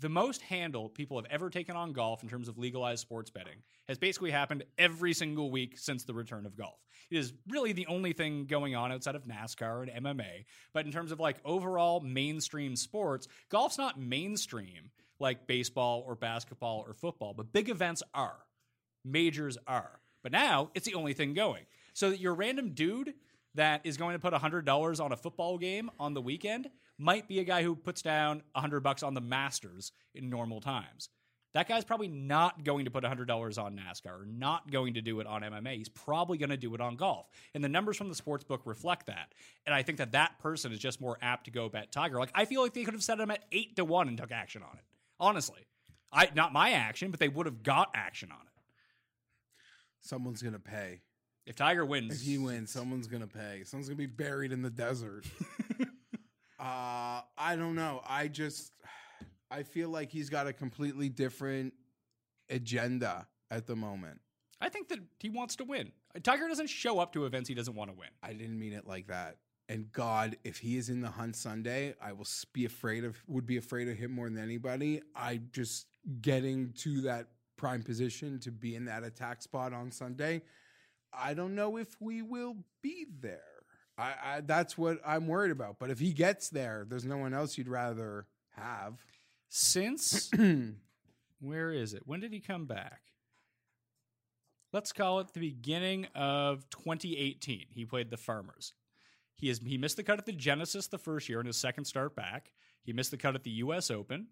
the most handle people have ever taken on golf in terms of legalized sports betting has basically happened every single week since the return of golf. It is really the only thing going on outside of NASCAR and MMA. But in terms of like overall mainstream sports, golf's not mainstream like baseball or basketball or football, but big events are. Majors are. But now it's the only thing going. So that your random dude that is going to put $100 on a football game on the weekend might be a guy who puts down 100 bucks on the Masters in normal times. That guy's probably not going to put $100 on NASCAR or not going to do it on MMA. He's probably going to do it on golf. And the numbers from the sports book reflect that. And I think that that person is just more apt to go bet Tiger. Like, I feel like they could have set him at 8 to 1 and took action on it. Honestly. I Not my action, but they would have got action on it.
Someone's gonna pay.
If Tiger wins,
If he wins, someone's gonna pay. Someone's gonna be buried in the desert. (laughs) uh, I don't know. I just, (sighs) I feel like he's got a completely different agenda at the moment.
I think that he wants to win. Tiger doesn't show up to events he doesn't want to win.
I didn't mean it like that. And God, if he is in the hunt Sunday, I will be afraid of would be afraid of him more than anybody. I just getting to that prime position to be in that attack spot on Sunday. I don't know if we will be there. I, I that's what I'm worried about. But if he gets there, there's no one else you'd rather have.
Since (clears throat) where is it? When did he come back? Let's call it the beginning of 2018. He played the Farmers. He has he missed the cut at the Genesis the first year in his second start back. He missed the cut at the U.S. Open.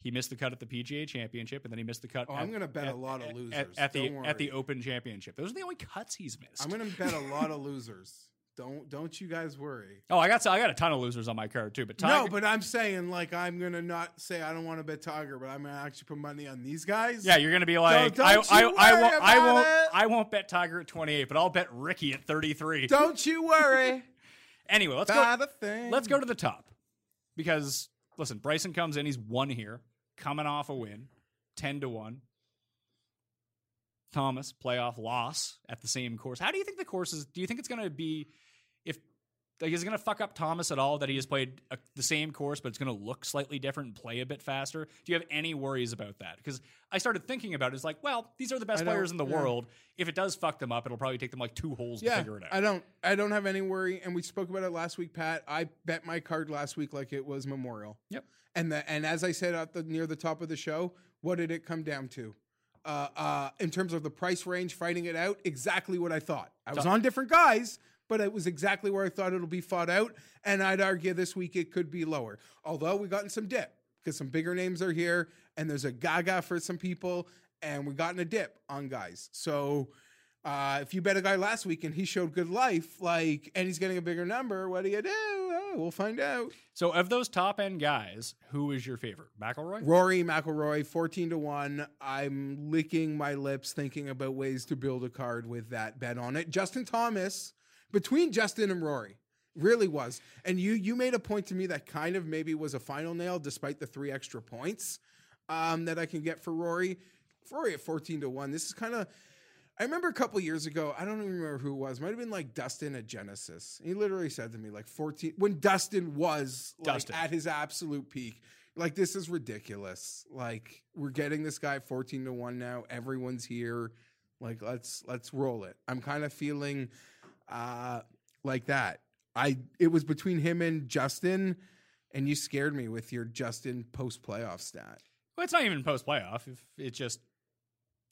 He missed the cut at the PGA Championship, and then he missed the cut.
Oh,
at,
I'm gonna bet a lot of losers.
at, at the
Don't
at the. Open Championship. Those are the only cuts he's missed.
I'm gonna bet a lot of (laughs) losers. Don't don't you guys worry.
oh, I got I got a ton of losers on my card too. But Tiger,
No, but I'm saying like I'm gonna not say I don't want to bet Tiger, but I'm gonna actually put money on these guys.
Yeah, you're gonna be like,
don't
I,
you
I, I
worry
won't, I won't,
it.
I won't bet Tiger at 28, but I'll bet Rickie at 33.
Don't you worry (laughs)
Anyway, let's go. Let's go to the top because listen, Bryson comes in, he's one here, coming off a win, 10 to one. Thomas playoff loss at the same course. How do you think the course is? Do you think it's going to be if like is it going to fuck up Thomas at all that he has played a, the same course but it's going to look slightly different and play a bit faster? Do you have any worries about that? Because I started thinking about it. It's like, well, these are the best players in the
yeah.
world. If it does fuck them up, it'll probably take them like two holes to figure it out.
I don't. I don't have any worry, and we spoke about it last week, Pat. I bet my card last week like it was Memorial.
Yep.
And the and as I said at the near the top of the show, what did it come down to? Uh, uh, in terms of the price range, fighting it out, exactly what I thought. I was on different guys, but it was exactly where I thought it'll be fought out. And I'd argue this week it could be lower. Although we've gotten some dip because some bigger names are here, and there's a gaga for some people, and we've gotten a dip on guys. So uh, if you bet a guy last week and he showed good life, like, and he's getting a bigger number, what do you do? Oh, we'll find out.
So, of those top end guys, who is your favorite? McIlroy?
Rory McIlroy, fourteen to one. I'm licking my lips thinking about ways to build a card with that bet on it. Justin Thomas, between Justin and Rory, really was. And you you made a point to me that kind of maybe was a final nail, despite the three extra points um, that I can get for Rory. Rory at fourteen to one. This is kind of. I remember a couple years ago, I don't even remember who it was. Might have been like Dustin at Genesis. He literally said to me, like 14, when Dustin was like
Dustin.
at his absolute peak, like this is ridiculous. Like we're getting this guy 14 to 1 now. Everyone's here. Like let's let's roll it. I'm kind of feeling uh like that. I it was between him and Justin, and you scared me with your Justin post playoff stat.
Well, it's not even post playoff. If it just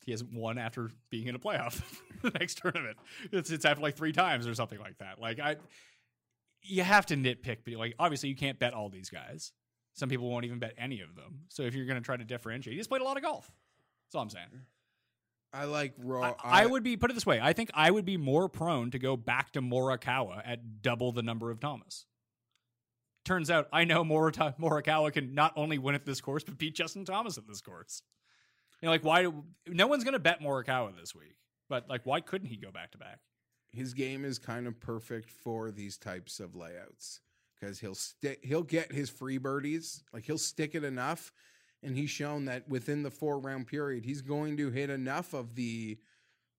he hasn't won after being in a playoff (laughs) the next tournament. It's it's after like three times or something like that. Like I, you have to nitpick. But like obviously you can't bet all these guys. Some people won't even bet any of them. So if you're going to try to differentiate, he just played a lot of golf. That's all I'm saying.
I like raw.
I, I would be put it this way. I think I would be more prone to go back to Morikawa at double the number of Thomas. Turns out I know Morita- Morikawa can not only win at this course but beat Justin Thomas at this course. You know, like why? No one's going to bet Morikawa this week, but like why couldn't he go back to back?
his game is kind of perfect for these types of layouts because he'll stick he'll get his free birdies like he'll stick it enough and he's shown that within the four round period he's going to hit enough of the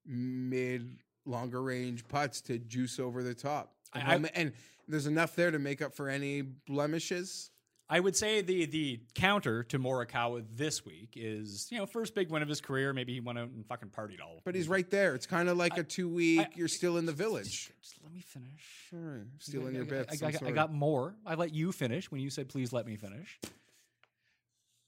mid longer range putts to juice over the top
I-
he'll and there's enough there to make up for any blemishes
I would say the the counter to Morikawa this week is you know first big win of his career. Maybe he went out and fucking partied all.
but he's right there it's kind of like a two week
I-
you're still in the village
Just let me finish.
Stealing your
I-
bits
I, I, I got more. I let you finish when you said, please let me finish.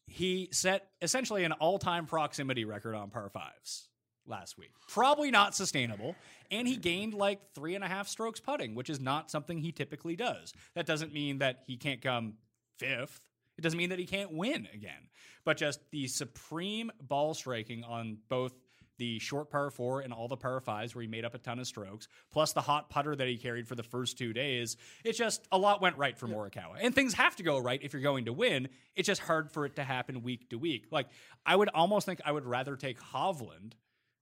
He set essentially an all time proximity record on par fives last week. Probably not sustainable. And he gained like three and a half strokes putting, which is not something he typically does. That doesn't mean that he can't come fifth. It doesn't mean that he can't win again, but just the supreme ball striking on both the short par four and all the par fives where he made up a ton of strokes, plus the hot putter that he carried for the first two days. It's just a lot went right for Morikawa. And things have to go right if you're going to win. It's just hard for it to happen week to week. Like, I would almost think I would rather take Hovland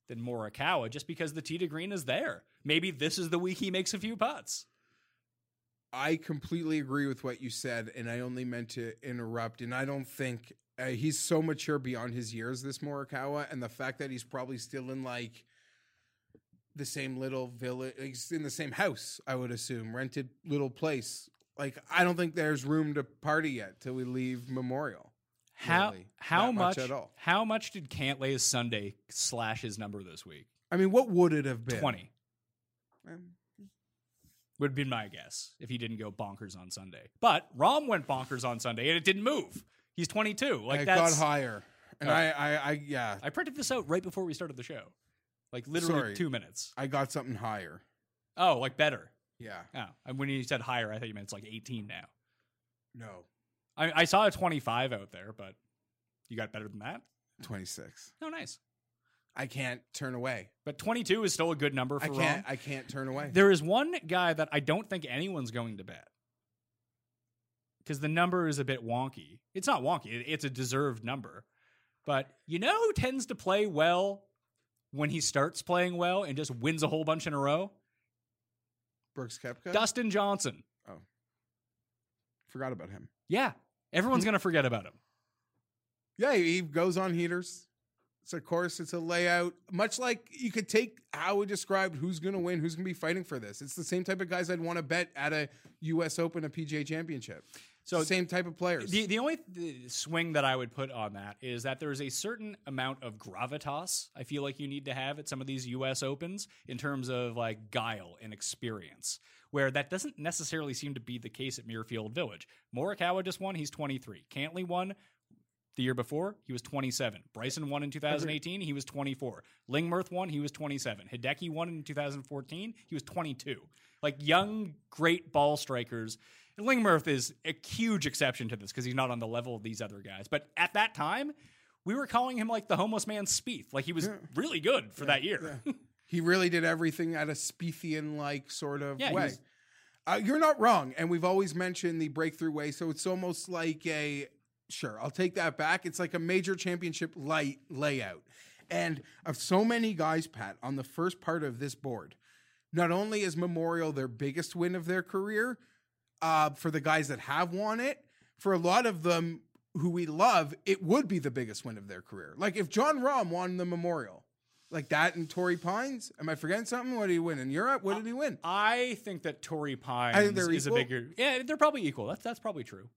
than Morikawa just because the tee to green is there. Maybe this is the week he makes a few putts.
I completely agree with what you said, and I only meant to interrupt. And I don't think uh, he's so mature beyond his years, this Morikawa, and the fact that he's probably still in like the same little village, he's in the same house, I would assume, rented little place. Like, I don't think there's room to party yet till we leave Memorial.
How
really.
how
Not
much,
much at all.
how much did Cantlay's Sunday slash his number this week?
I mean, what would it have been?
Twenty
Um,
would have been my guess if he didn't go bonkers on Sunday. But Rahm went bonkers on Sunday and it didn't move. He's twenty two. Like
it
that's
got higher. And
Oh.
I, I, I, yeah,
I printed this out right before we started the show. Like literally
Sorry.
two minutes.
I got something higher.
Oh, like better.
Yeah.
Oh, and when you said higher, I thought you meant it's like 18 now.
No.
I, I saw a 25 out there, but you got better than that.
26.
Oh, nice.
I can't turn away.
But 22 is still a good number for
I can't,
Rahm.
I can't turn away.
There is one guy that I don't think anyone's going to bet because the number is a bit wonky. It's not wonky; it's a deserved number. But you know who tends to play well when he starts playing well and just wins a whole bunch in a row?
Brooks Koepka?
Dustin Johnson. Oh.
Forgot about him.
Yeah, everyone's going to forget about him.
Yeah, he goes on heaters. It's a course, it's a layout. Much like you could take how we described who's going to win, who's going to be fighting for this. It's the same type of guys I'd want to bet at a U.S. Open, a PGA Championship.
So
So same type of players.
The the only th- swing that I would put on that is that there's a certain amount of gravitas I feel like you need to have at some of these U.S. Opens in terms of like guile and experience, where that doesn't necessarily seem to be the case at Muirfield Village. Morikawa just won; he's 23. Cantlay won the year before; he was 27. Bryson won in 2018; he was 24. Lingmerth won; he was 27. Hideki won in 2014; he was 22. Like young, great ball strikers. And Lingmerth is a huge exception to this because he's not on the level of these other guys. But at that time, we were calling him like the homeless man Spieth. Like he was really good for that year. (laughs)
he really did everything at a Spiethian like sort of
Yeah,
way.
was-
Uh, you're not wrong. And we've always mentioned the breakthrough way. So it's almost like a, sure, I'll take that back. It's like a major championship light layout. And of so many guys, Pat, on the first part of this board, not only is Memorial their biggest win of their career, uh, for the guys that have won it, for a lot of them who we love, it would be the biggest win of their career. Like if Jon Rahm won the Memorial, like that and Torrey Pines, am I forgetting something? What did he win in Europe? What did he win?
I think that Torrey Pines
I think they're
is
equal.
a bigger. Yeah, they're probably equal. That's that's probably true.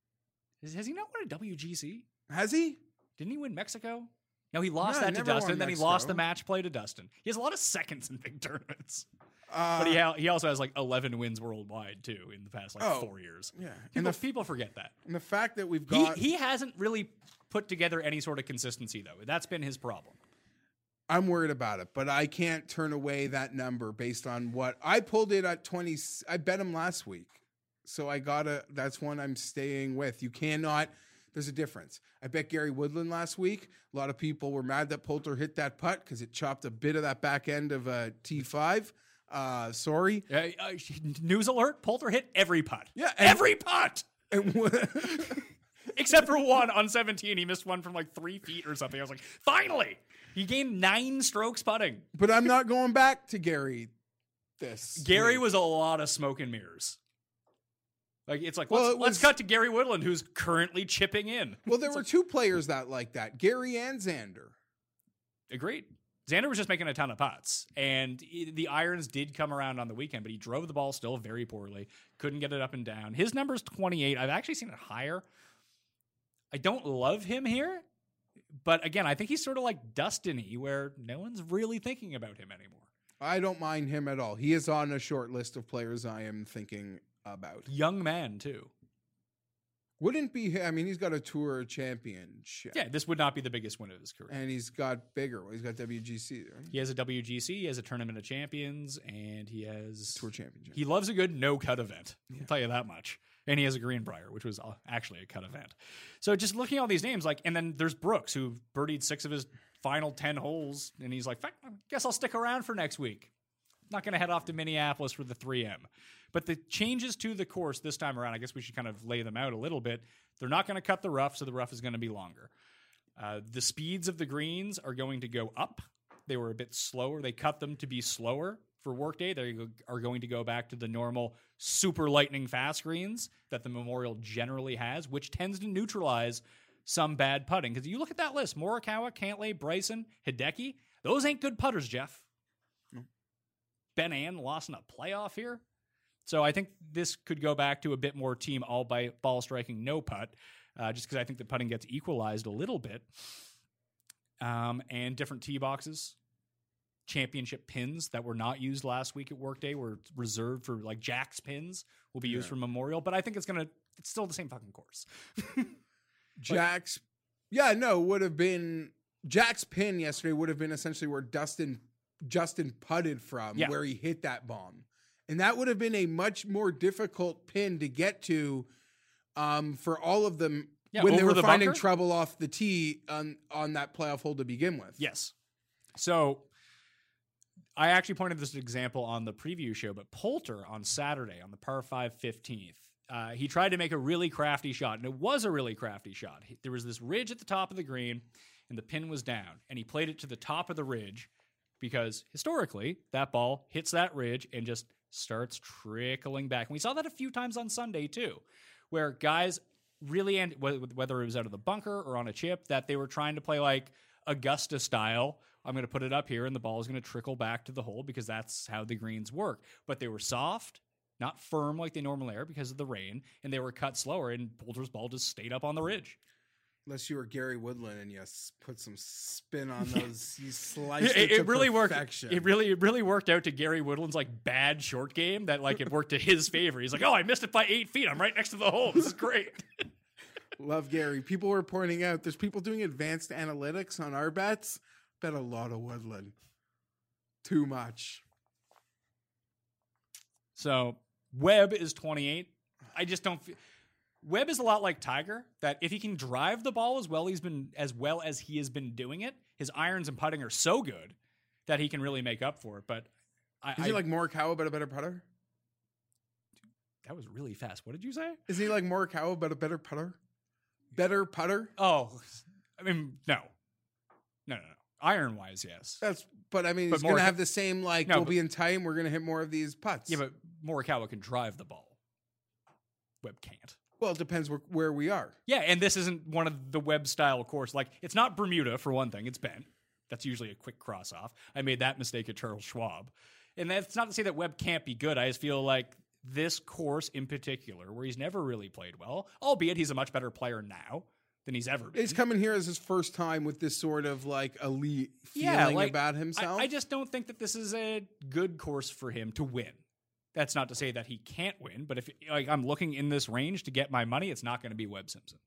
Has he not won a WGC?
Has he?
Didn't he win Mexico? No, he lost
No,
that to
never won
Dustin. Then he lost the match play to Dustin. He has a lot of seconds in big tournaments.
Uh,
But he ha- he also has like 11 wins worldwide too in the past like
Oh,
four years.
yeah.
People,
And the
people forget that.
and the fact that we've
He,
got,
he hasn't really put together any sort of consistency though. That's been his problem.
I'm worried about it, but I can't turn away that number based on what I pulled it at 20. I bet him last week. So I gotta, that's one I'm staying with. You cannot, there's a difference. I bet Gary Woodland last week. A lot of people were mad that Poulter hit that putt because it chopped a bit of that back end of a T5. Uh, sorry.
Uh, uh, news alert: Poulter hit every putt.
Yeah, and-
every putt (laughs) except for one on 17. He missed one from like three feet or something. I was like, finally, he gained nine strokes putting.
but I'm not going back to Gary this.
Gary
week.
was a lot of smoke and mirrors. Like it's like
Well,
let's,
it
let's cut to Gary Woodland, who's currently chipping in.
Well, there were two players that like that Gary and Xander.
Agreed. Xander was just making a ton of putts, and the irons did come around on the weekend, but he drove the ball still very poorly. Couldn't get it up and down. His number's 28. I've actually seen it higher. I don't love him here, but again, I think he's sort of like Dustin where no one's really thinking about him anymore.
I don't mind him at all. He is on a short list of players I am thinking about.
Young man, too.
Wouldn't be. I mean, he's got a tour championship.
Yeah, this would not be the biggest win of his career.
and he's got bigger. He's got WGC right?
He has a WGC, he has a Tournament of Champions, and he has
tour championship.
He loves a good no cut event. I'll tell you that much. and he has a Greenbrier, which was uh, actually a cut event. So just looking at all these names, like, and then there's Brooks who birdied six of his final ten holes, and he's like, I guess I'll stick around for next week. Not going to head off to Minneapolis for the 3M. But the changes to the course this time around, I guess we should kind of lay them out a little bit. They're not going to cut the rough, so the rough is going to be longer. Uh, the speeds of the greens are going to go up. They were a bit slower. They cut them to be slower for workday. They are going to go back to the normal super lightning fast greens that the Memorial generally has, which tends to neutralize some bad putting. Because you look at that list Morikawa, Cantlay, Bryson, Hideki, those ain't good putters, Jeff. Ben An lost in a playoff here. So I think this could go back to a bit more team all by ball striking, no putt, uh, just because I think the putting gets equalized a little bit. Um, and different tee boxes, championship pins that were not used last week at Workday were reserved for like Jack's pins will be used for Memorial. But I think it's gonna it's still the same fucking course. (laughs)
Jack's, yeah, no, would have been Jack's pin yesterday would have been essentially where Dustin Justin putted from,
Yeah.
where he hit that bomb, and that would have been a much more difficult pin to get to, um, for all of them
Yeah,
when they were
the
finding
bunker?
trouble off the tee on on that playoff hole to begin with.
Yes. So I actually pointed this example on the preview show, but Poulter on Saturday on the par 5 15th, uh, he tried to make a really crafty shot, and it was a really crafty shot. There was this ridge at the top of the green, and the pin was down, and he played it to the top of the ridge because historically, that ball hits that ridge and just starts trickling back. And we saw that a few times on Sunday, too, where guys really, and whether it was out of the bunker or on a chip, that they were trying to play like Augusta style. I'm going to put it up here, and the ball is going to trickle back to the hole because that's how the greens work. But they were soft, not firm like they normally are because of the rain, and they were cut slower, and Poulter's ball just stayed up on the ridge.
Unless you were Gary Woodland and you put some spin on those, you (laughs) sliced
it,
it,
it really worked. It really, it really worked out to Gary Woodland's like bad short game that like it worked to his favor. He's like, oh, I missed it by eight feet. I'm right next to the hole. This is great. (laughs)
Love Gary. People were pointing out there's people doing advanced analytics on our bets. Bet a lot of Woodland. Too much.
So Webb is 28. I just don't. feel Webb is a lot like Tiger. That if he can drive the ball as well, he's been as well as he has been doing it. His irons and putting are so good that he can really make up for it. But I,
Is
I
he like Morikawa but a better putter?
that was really fast. What did you say?
Is he like Morikawa but a better putter? Better putter?
Oh, I mean, no, no, no, no. Iron wise, yes.
That's but I mean
But
he's gonna have the same like
No,
we'll
but-
be in time, we're gonna hit more of these putts.
Yeah, but Morikawa can drive the ball. Webb can't.
Well it depends where, where we are.
Yeah, and this isn't one of the web style course. Like, it's not Bermuda for one thing. It's bent. That's usually a quick cross off. I made that mistake at Charles Schwab, and that's not to say that Webb can't be good. I just feel like this course in particular, where he's never really played well, albeit he's a much better player now than he's ever been.
He's coming here as his first time with this sort of like elite feeling
yeah, like,
about
I-
himself.
I, just don't think that this is a good course for him to win. That's not to say that he can't win, but if like I'm looking in this range to get my money, it's not going to be Webb Simpson.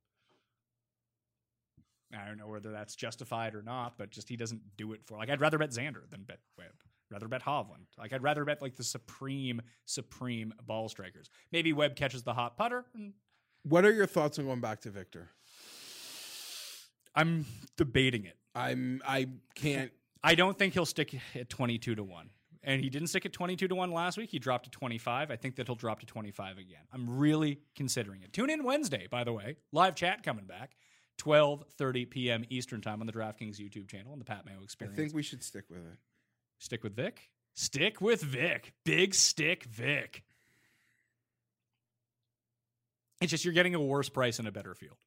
I don't know whether that's justified or not, but just he doesn't do it for like I'd rather bet Xander than bet Webb. Rather bet Hovland. Like I'd rather bet like the supreme, supreme ball strikers. Maybe Webb catches the hot putter. And
what are your thoughts on going back to Victor?
I'm debating it.
I'm I can't (laughs)
I don't think he'll stick at 22 to 1. And he didn't stick at 22 to 1 last week. He dropped to 25. I think that he'll drop to 25 again. I'm really considering it. Tune in Wednesday, by the way. Live chat coming back. 12:30 p.m. Eastern Time on the DraftKings YouTube channel and the Pat Mayo Experience.
I think we should stick with it.
Stick with Vic. Stick with Vic. Big stick Vic. It's just you're getting a worse price and a better field.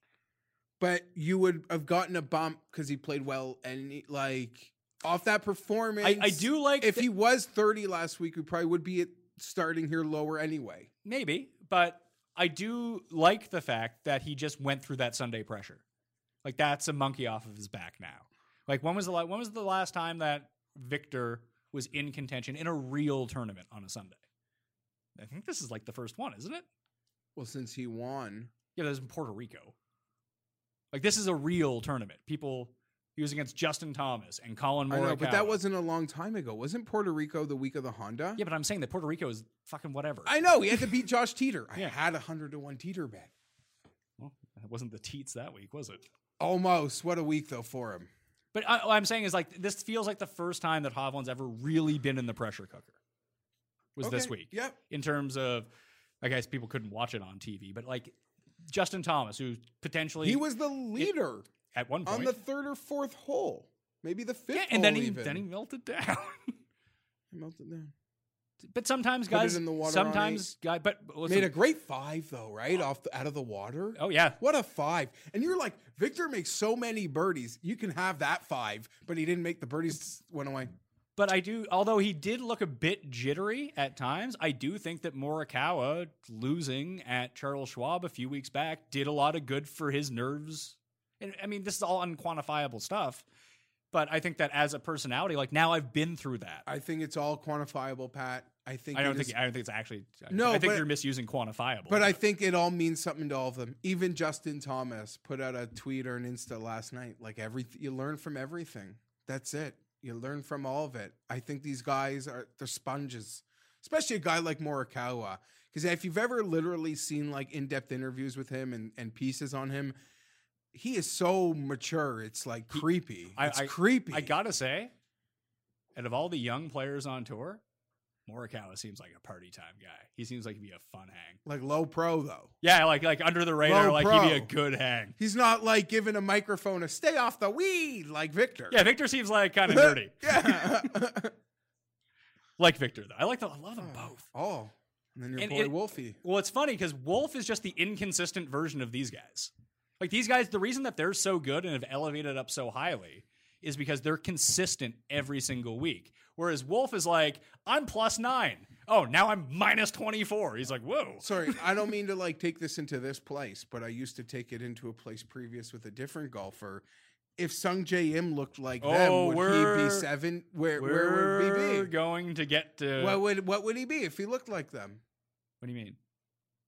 But you would have gotten a bump because he played well and he- like off that performance.
I, I do like
if
that-
he was 30 last week, we probably would be starting here lower anyway.
Maybe, but I do like the fact that he just went through that Sunday pressure. Like that's a monkey off of his back now. Like when was the when was the last time that Victor was in contention in a real tournament on a Sunday? I think this is like the first one, isn't it?
Well, since he won,
Yeah, that was in Puerto Rico. Like this is a real tournament. People He was against Justin Thomas and
Collin
Morikawa.
I know, but that wasn't a long time ago. Wasn't Puerto Rico the week of the Honda?
Yeah, but I'm saying that Puerto Rico is fucking whatever.
I know. He had to beat Josh Teater. I
Yeah.
had a hundred to one Teeter bet.
well, it wasn't the teats that week, was it?
Almost. What a week though for him.
But I, what I'm saying is like this feels like the first time that Hovland's ever really been in the pressure cooker. Was this week?
Yep.
In terms of, I guess people couldn't watch it on TV, but like Justin Thomas, who potentially
He was the leader
at one point,
on the third or fourth hole. Maybe the fifth
yeah, and then he
even.
then he melted down.
He melted down.
but sometimes
Put
guys,
in the water
sometimes guy, but listen,
Made a great five though, right? Off the, out of the water.
oh yeah,
What a five. And you're like, Victor makes so many birdies. You can have that five, but he didn't make the birdies went away.
But I do, although he did look a bit jittery at times, I do think that Morikawa losing at Charles Schwab a few weeks back did a lot of good for his nerves. And I mean, this is all unquantifiable stuff, but I think that as a personality, like now I've been through that.
I think it's all quantifiable, Pat. I think
I don't think
is-
I don't think it's actually.
No,
I think
but-
you're misusing quantifiable.
But I think it all means something to all of them. Even Justin Thomas put out a tweet or an Insta last night. Like every you learn from everything. That's it. You learn from all of it. I think these guys are they're sponges, especially a guy like Morikawa. Because if you've ever literally seen like in depth interviews with him and, and pieces on him, he is so mature. It's like creepy.
I-
it's
I-
creepy.
I gotta say, out of all the young players on tour, Morikawa seems like a party time guy. He seems like he'd be a fun hang.
like low pro though.
Yeah, like like under the radar,
Low
like he'd be a good hang.
He's not like giving a microphone a stay off the weed like Victor.
Yeah, Victor seems like kind of (laughs) nerdy.
yeah. (laughs)
Like Victor though. I like them. I love them oh, both.
Oh, and then your
And
boy
it-
Wolfie.
Well, it's funny because Wolf is just the inconsistent version of these guys. Like these guys, the reason that they're so good and have elevated up so highly is because they're consistent every single week. Whereas Wolf is like, I'm plus nine. Oh, now I'm minus 24. He's like, whoa.
Sorry, (laughs) I don't mean to like take this into this place, but I used to take it into a place previous with a different golfer. If Sungjae Im looked like oh, them,
Oh,
would he be seven? Where where would he be?
going to get to.
What would what would he be if he looked like them?
what do you mean?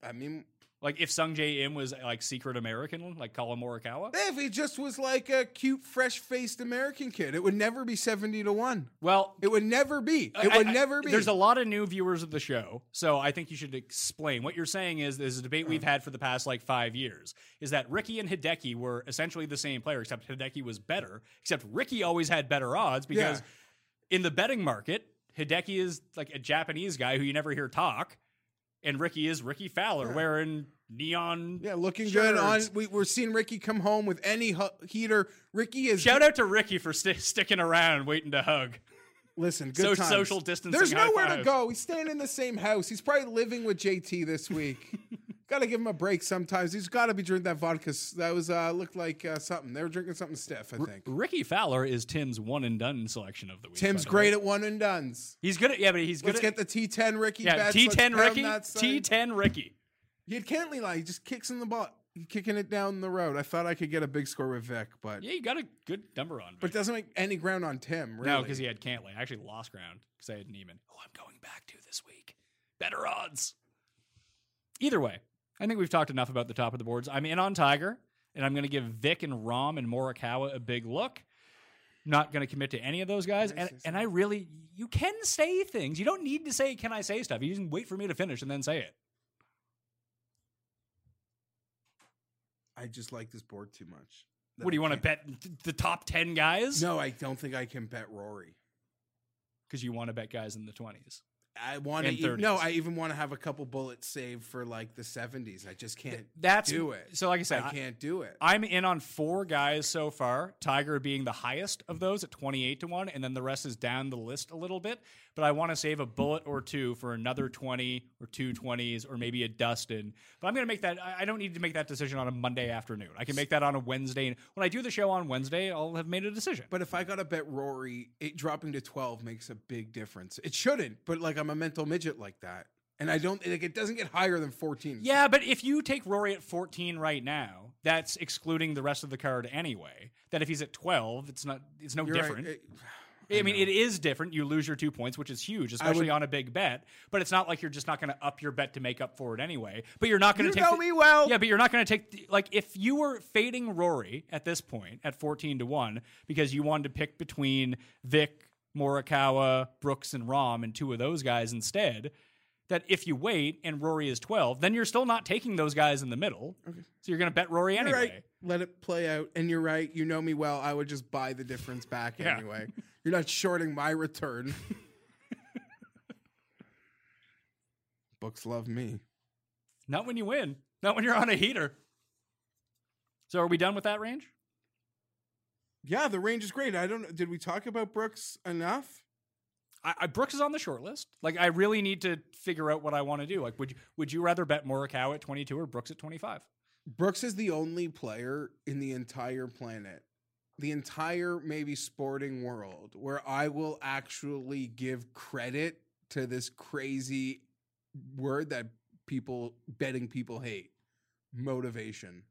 I mean,
Like if Sungjae Im was like secret American, like Collin Morikawa?
if he just was like a cute, fresh faced American kid, it would never be seventy to one.
Well,
It would never be. It
I-
would
I-
never be.
There's a lot of new viewers of the show, so I think you should explain what you're saying. Is there's a debate we've had for the past like five years? Is that Rickie and Hideki were essentially the same player, except Hideki was better. Except Rickie always had better odds because
Yeah.
in the betting market, Hideki is like a Japanese guy who you never hear talk, and Rickie is Rickie Fowler wearing neon.
yeah, looking good on.
shirts.
We, we're seeing Rickie come home with any hu- heater. Rickie is
Shout out to Rickie for sti sticking around, waiting to hug.
Listen, good
So-
times.
social distancing
There's nowhere to go. He's staying in the same house. He's probably living with JT this week. (laughs) got to give him a break sometimes. He's got to be drinking that vodka. That was uh, looked like uh, something. They were drinking something stiff. I think.
Rickie Fowler is Tim's one and done selection of the week.
Tim's
the way.
great at one and duns.
He's good at yeah, but he's good
Let's
at
get the T10 Rickie.
yeah
bets.
T
Let's
ten
Rickie.
T ten Rickie.
He had Cantlay lie. He just kicks in the ball. Kicking it down the road. I thought I could get a big score with Vic, but
Yeah, you got a good number on.
but
Vic.
doesn't make any ground on Tim. Really.
no, because he had Cantlay. I actually lost ground because I had Niemann. Oh, I'm going back to this week. Better odds. Either way, I think we've talked enough about the top of the boards. I'm in on Tiger, and I'm going to give Vic and Rahm and Morikawa a big look. Not going to commit to any of those guys, and and I really you can say things. You don't need to say "Can I say stuff?" You can wait for me to finish and then say it.
I just like this board too much.
What do you want to bet the top ten guys?
No, I don't think I can bet Rory.
because you want to bet guys in the twenties.
I want to. No, I even want to have a couple bullets saved for like the seventies. I just can't
That's
do it.
So, like I said,
I can't do it.
I'm in on four guys so far. Tiger being the highest of those at 28 to 1, and then the rest is down the list a little bit. But I want to save a bullet or two for another 20 or two 20s or maybe a Dustin. But I'm going to make that, I don't need to make that decision on a Monday afternoon. I can make that on a Wednesday. And when I do the show on Wednesday, I'll have made a decision.
but if I got to bet Rory, it dropping to twelve makes a big difference. It shouldn't, but like I'm a mental midget like that, and I don't like it doesn't get higher than fourteen.
Yeah, but if you take Rory at 14 right now, that's excluding the rest of the card anyway. That if he's at 12, it's not, it's no
You're right.
different.
It-
I, mean, it is different. You lose your two points, which is huge, especially on a big bet. But it's not like you're just not going to up your bet to make up for it anyway. But you're not going to take.
know
the-
me well.
Yeah, but you're not going to take the- like if you were fading Rory at this point at fourteen to one because you wanted to pick between Vic, Morikawa, Brooks, and Rahm, and two of those guys instead. That if you wait and Rory is twelve, then you're still not taking those guys in the middle. Okay. So you're going to bet Rory anyway.
right. Let it play out. And you're right. You know me well. I would just buy the difference back
Yeah.
anyway. (laughs) You're not shorting my return. (laughs) Books love me.
Not when you win. Not when you're on a heater. So are we done with that range?
Yeah, the range is great. I don't. Did we talk about Brooks enough?
I, I, Brooks is on the short list. Like I really need to figure out what I want to do. Like would you would you rather bet Morikawa at 22 or Brooks at 25?
Brooks is the only player in the entire planet, the entire maybe sporting world, where I will actually give credit to this crazy word that people betting people hate motivation.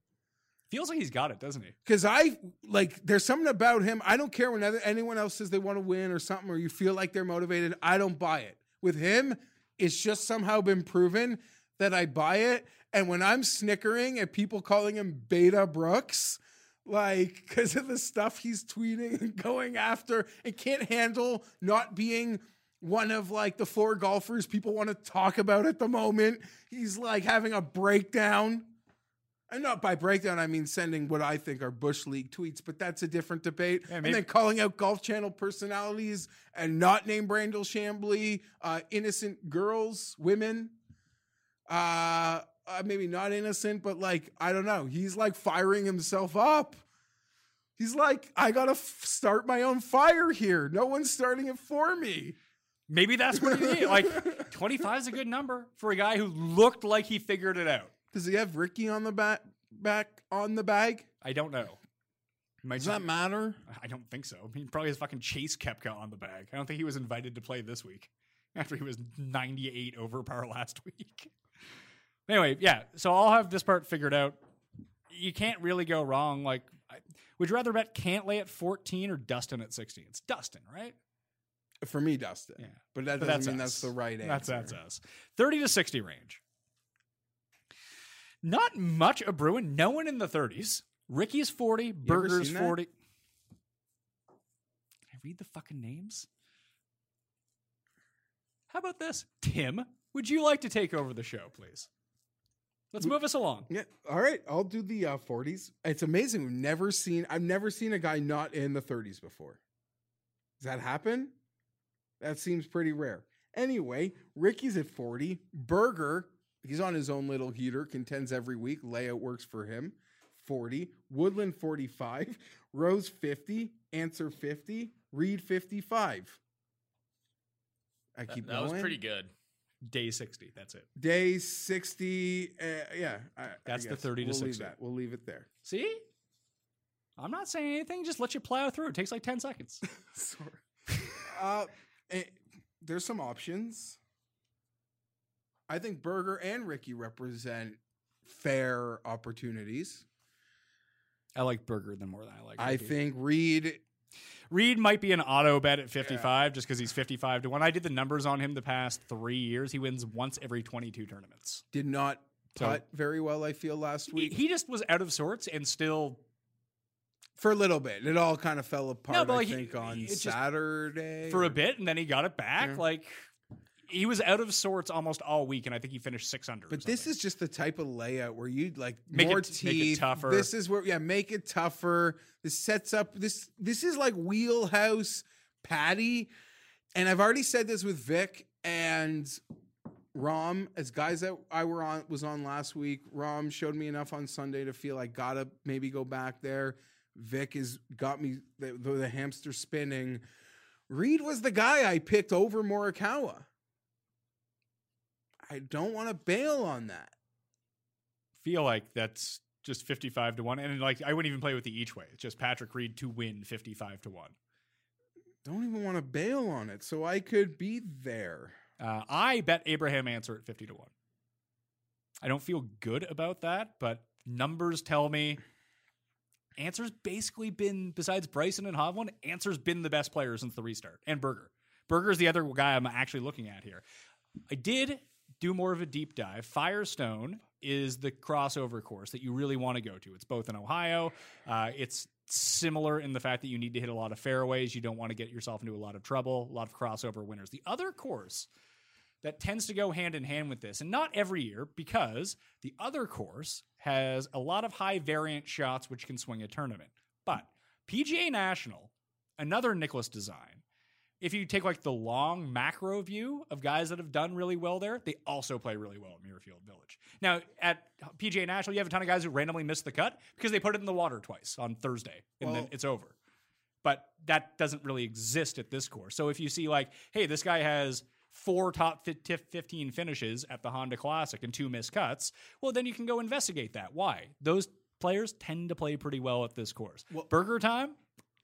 Feels like he's got it, doesn't he?
Because I like, there's something about him. I don't care when anyone else says they want to win or something, or you feel like they're motivated. I don't buy it. With him, it's just somehow been proven that I buy it. And when I'm snickering at people calling him Beta Brooks, like because of the stuff he's tweeting and going after, and can't handle not being one of like the four golfers people want to talk about at the moment. He's like having a breakdown. And not by breakdown, I mean sending what I think are Bush League tweets, but that's a different debate.
Yeah,
and then calling out Golf Channel personalities and not name Brandel Chamblee, uh, innocent girls, women. Uh, uh, maybe not innocent, but like, I don't know. He's like firing himself up. He's like, I gotta f- start my own fire here. No one's starting it for me.
Maybe that's what he need. Like 25 is a good number for a guy who looked like he figured it out.
Does he have Ricky on the back back on the bag?
I don't know. Might
Does
just-
that matter?
I don't think so. He probably has fucking Chase Koepka on the bag. I don't think he was invited to play this week (laughs) after he was 98 over par (laughs) last week. Anyway, yeah. So I'll have this part figured out. You can't really go wrong. Like, I, would you rather bet Cantlay at 14 or Dustin at 16? It's Dustin, right?
For me, Dustin.
Yeah.
But that
But
doesn't
that's
mean
us.
that's the right answer.
That's that's us. 30 to 60 range. Not much a Bruin. No one in the 30s. Rickie's 40. Burger's
seen that?
40. Can I read the fucking names? How about this? Tim, would you like to take over the show, please? Let's move us along.
Yeah. All right. I'll do the uh, 40s. It's amazing. We've never seen, I've never seen a guy not in the 30s before. Does that happen? That seems pretty rare. Anyway, Rickie's at 40. Berger, he's on his own little heater, contends every week. Layout works for him. 40. Woodland 45. (laughs) Rose 50. Ancer 50. Reed 55. I
That,
keep
that was pretty good.
Day 60. That's it.
Day 60. Uh, yeah. I- I
That's the 30 to
we'll
60.
Leave that. We'll leave it there.
See? I'm not saying anything. Just let you plow through. It takes like 10 seconds. (laughs)
Sorry. uh, eh, there's some options. I think Berger and Rickie represent fair opportunities.
I like Berger than more than I like.
Rickie.
I
think Reed.
Reed might be an auto bet at 55 just because he's 55 to 1. I did the numbers on him the past three years. He wins once every 22 tournaments.
Did not
So-
very well, I feel, last week.
he just was out of sorts and still.
For a little bit. It all kind of fell apart, No,
but,
I
like, he-
think, on
just-
Saturday.
for a bit, and then he got it back.
Yeah.
Like he was out of sorts almost all week, and I think he finished six under.
But this is just the type of layout where you like
Make
more
it-
teeth.
make it tougher.
This is where yeah, make it tougher. This sets up this. This is like wheelhouse patty, and I've already said this with Vic and Rahm as guys that I were on was on last week. Rahm showed me enough on Sunday to feel I gotta maybe go back there. Vic has got me the, the, the hamster spinning. Reed was the guy I picked over Morikawa. I don't want to bail on that.
feel like that's just 55 to 1 and like I wouldn't even play with the each way. It's just Patrick Reed to win 55 to 1.
Don't even want to bail on it, so I could be there.
Uh, I bet Abraham Ancer at 50 to 1. I don't feel good about that, but numbers tell me Ancer's basically been, besides Bryson and Hovland, Ancer's been the best player since the restart. And Berger. Berger's the other guy I'm actually looking at here. I did do more of a deep dive. Firestone is the crossover course that you really want to go to. It's both in Ohio. Uh, it's similar in the fact that you need to hit a lot of fairways. You don't want to get yourself into a lot of trouble, a lot of crossover winners. The other course that tends to go hand in hand with this, and not every year, because the other course has a lot of high variant shots which can swing a tournament. But PGA National, another Nicklaus design, if you take like the long macro view of guys that have done really well there, they also play really well at Muirfield Village. Now, at PGA National, you have a ton of guys who randomly miss the cut because they put it in the water twice on Thursday and then it's over. But that doesn't really exist at this course. So if you see like, hey, this guy has four top 15 finishes at the Honda Classic and two missed cuts, well, then you can go investigate that. Why? Those players tend to play pretty well at this course. Burger Time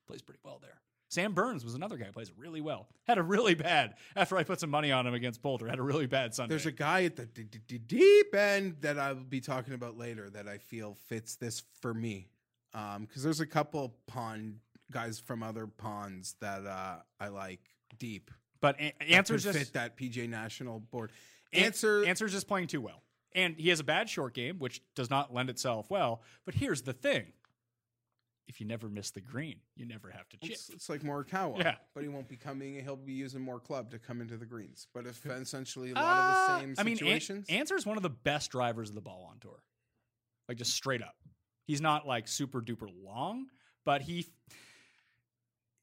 plays pretty well there. Sam Burns was another guy who plays really well. Had a really bad after I put some money on him against Boulder. Had a really bad Sunday.
There's a guy at the d- d- deep end that I'll be talking about later that I feel fits this for me. Because there's a couple pond guys from other ponds that uh, I like deep.
but a-
Ancer's
just
fit that PGA National board.
An-
Ancer
Ancer's just playing too well, and he has a bad short game, which does not lend itself well. But here's the thing: if you never miss the green, you never have to chip.
It's, it's like Morikawa.
Yeah.
But he won't be coming, he'll be using more club to come into the greens. But if essentially a lot
Uh,
of the same
I mean, An-
situations.
Ancer's one of the best drivers of the ball on tour. Like just straight up. He's not like super duper long, but he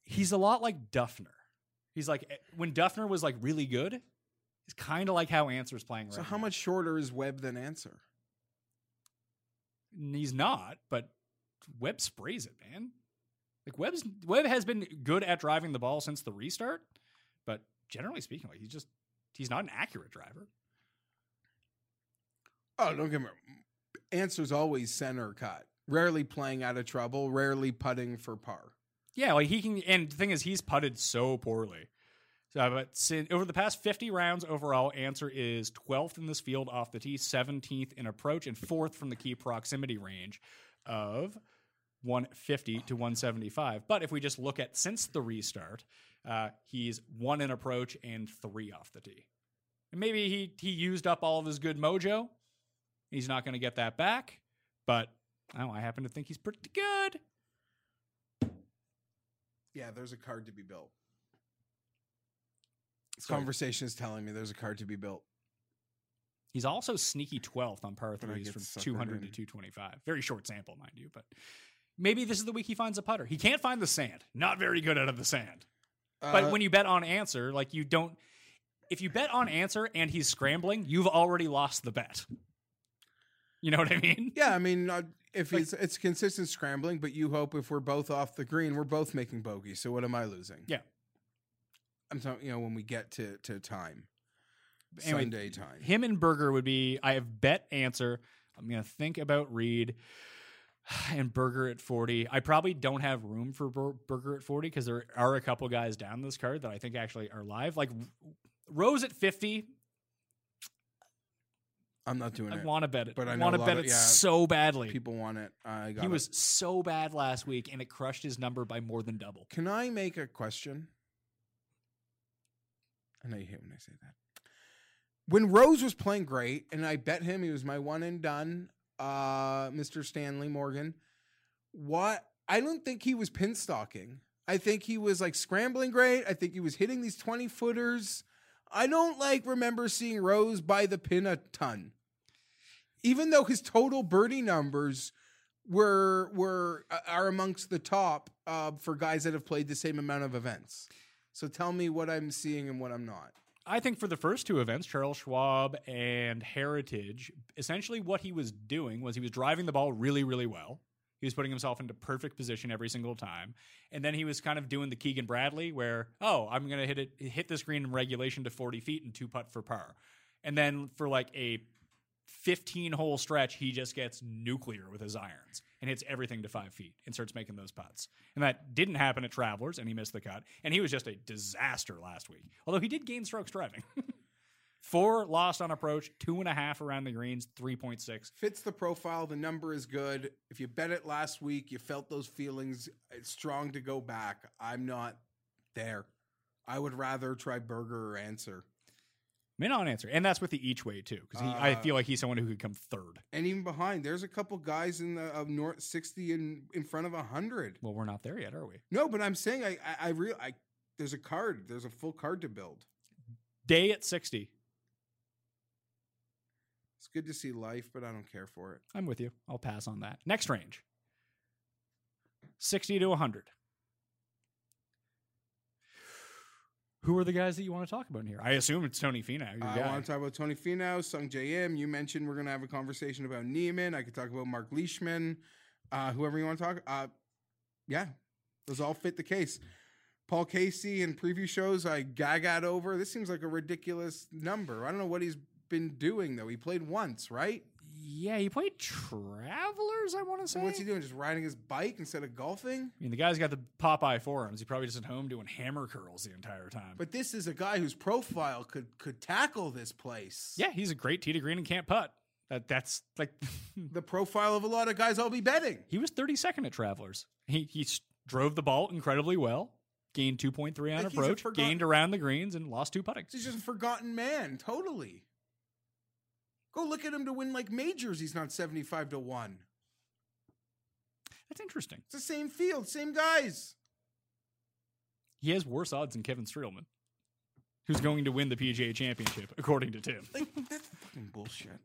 he's a lot like Dufner. He's like eh, when Dufner was like really good, he's kind of like how Ancer's playing right
so how
now.
much shorter is Webb than Ancer?
He's not, but Webb sprays it, man. Like Webb's Webb has been good at driving the ball since the restart, but generally speaking, like he's just he's not an accurate driver.
Oh, don't get me wrong. Ancer's always center cut. Rarely playing out of trouble, rarely putting for par.
Yeah, like he can. And the thing is, he's putted so poorly. So, but sin over the past 50 rounds overall, Ancer is 12th in this field off the tee, 17th in approach, and fourth from the key proximity range of 150 to 175. But if we just look at since the restart, uh, he's one in approach and three off the tee. And maybe he he used up all of his good mojo. He's not going to get that back, but oh, I happen to think he's pretty good.
Yeah, there's a card to be built. This
Sorry.
conversation is telling me there's a card to be built.
He's also sneaky 12th on par threes from 200
in.
to 225. Very short sample, mind you, but maybe this is the week he finds a putter. He can't find the sand. Not very good out of the sand. But
Uh,
when you bet on Ancer, like you don't. If you bet on Ancer and he's scrambling, you've already lost the bet. You know what I mean?
yeah, I mean, uh, if
Like-
it's it's consistent scrambling, but you hope if we're both off the green, we're both making bogey. So what am I losing?
Yeah.
I'm talking. You know, when we get to to time,
Anyway,
Sunday time.
Him and Berger would be. I have bet Ancer. I'm gonna think about Reed (sighs) and Berger at 40. I probably don't have room for Ber- Berger at 40 because there are a couple guys down this card that I think actually are live. Like Rose at 50.
I'm not doing
I
it.
I want to bet it.
But I
I want to bet
of-
it
yeah,
so badly.
People want it. I got
he
it.
was so bad last week, and it crushed his number by more than double.
Can I make a question? I know you hate when I say that. When Rose was playing great, and I bet him he was my one and done, uh, Mr. Stanley Morgan. What I don't think he was pin stalking. I think he was like scrambling great. I think he was hitting these 20 footers. I don't like remember seeing Rose by the pin a ton. Even though his total birdie numbers were were uh, are amongst the top uh, for guys that have played the same amount of events. So tell me what I'm seeing and what I'm not.
I think for the first two events, Charles Schwab and Heritage, essentially what he was doing was he was driving the ball really, really well. He was putting himself into perfect position every single time. And then he was kind of doing the Keegan Bradley where, oh, I'm going to hit it, hit this green in regulation to 40 feet and two putt for par. And then for like a 15 hole stretch, he just gets nuclear with his irons and hits everything to five feet and starts making those putts. And that didn't happen at Travelers, and he missed the cut. And he was just a disaster last week. Although he did gain strokes driving. (laughs) Four lost on approach, two and a half around the greens, 3.6.
Fits the profile. The number is good. If you bet it last week, you felt those feelings. It's strong to go back. I'm not there. I would rather try Berger or Ancer.
May not Ancer. And that's with the each way, too, because I
Uh,
feel like he's someone who could come third.
And even behind, there's a couple guys in the of North 60 in in front of 100.
Well, we're not there yet, are we?
No, but I'm saying I I, I real I there's a card. There's a full card to build.
Day at 60.
It's good to see life, but I don't care for it.
I'm with you. I'll pass on that. Next range 60 to 100. Who are the guys that you want to talk about in here? I assume it's Tony Finau.
I
guy.
want to talk about Tony Finau, Sungjae Im. You mentioned we're going to have a conversation about Niemann. I could talk about Mark Leishman, uh, whoever you want to talk. Uh, yeah, those all fit the case. Paul Casey in preview shows, I gagged over. This seems like a ridiculous number. I don't know what he's been doing though. He played once, right?
Yeah, he played Travelers, I want to say.
What's he doing? Just riding his bike instead of golfing?
I mean, the guy's got the Popeye forearms. He probably just at home doing hammer curls the entire time.
But this is a guy whose profile could could tackle this place.
yeah, he's a great tee to green and can't putt. That that's like (laughs)
The profile of a lot of guys I'll be betting.
he was 32nd at Travelers. He he drove the ball incredibly well, gained 2.3 on
Like
approach,
forgotten-
gained around the greens, and lost two putting.
He's just a forgotten man, totally. Go look at him to win like majors. He's not 75 to 1.
That's interesting.
It's the same field, same guys.
He has worse odds than Kevin Streelman, who's going to win the PGA Championship, according to Tim.
Like, that's fucking bullshit.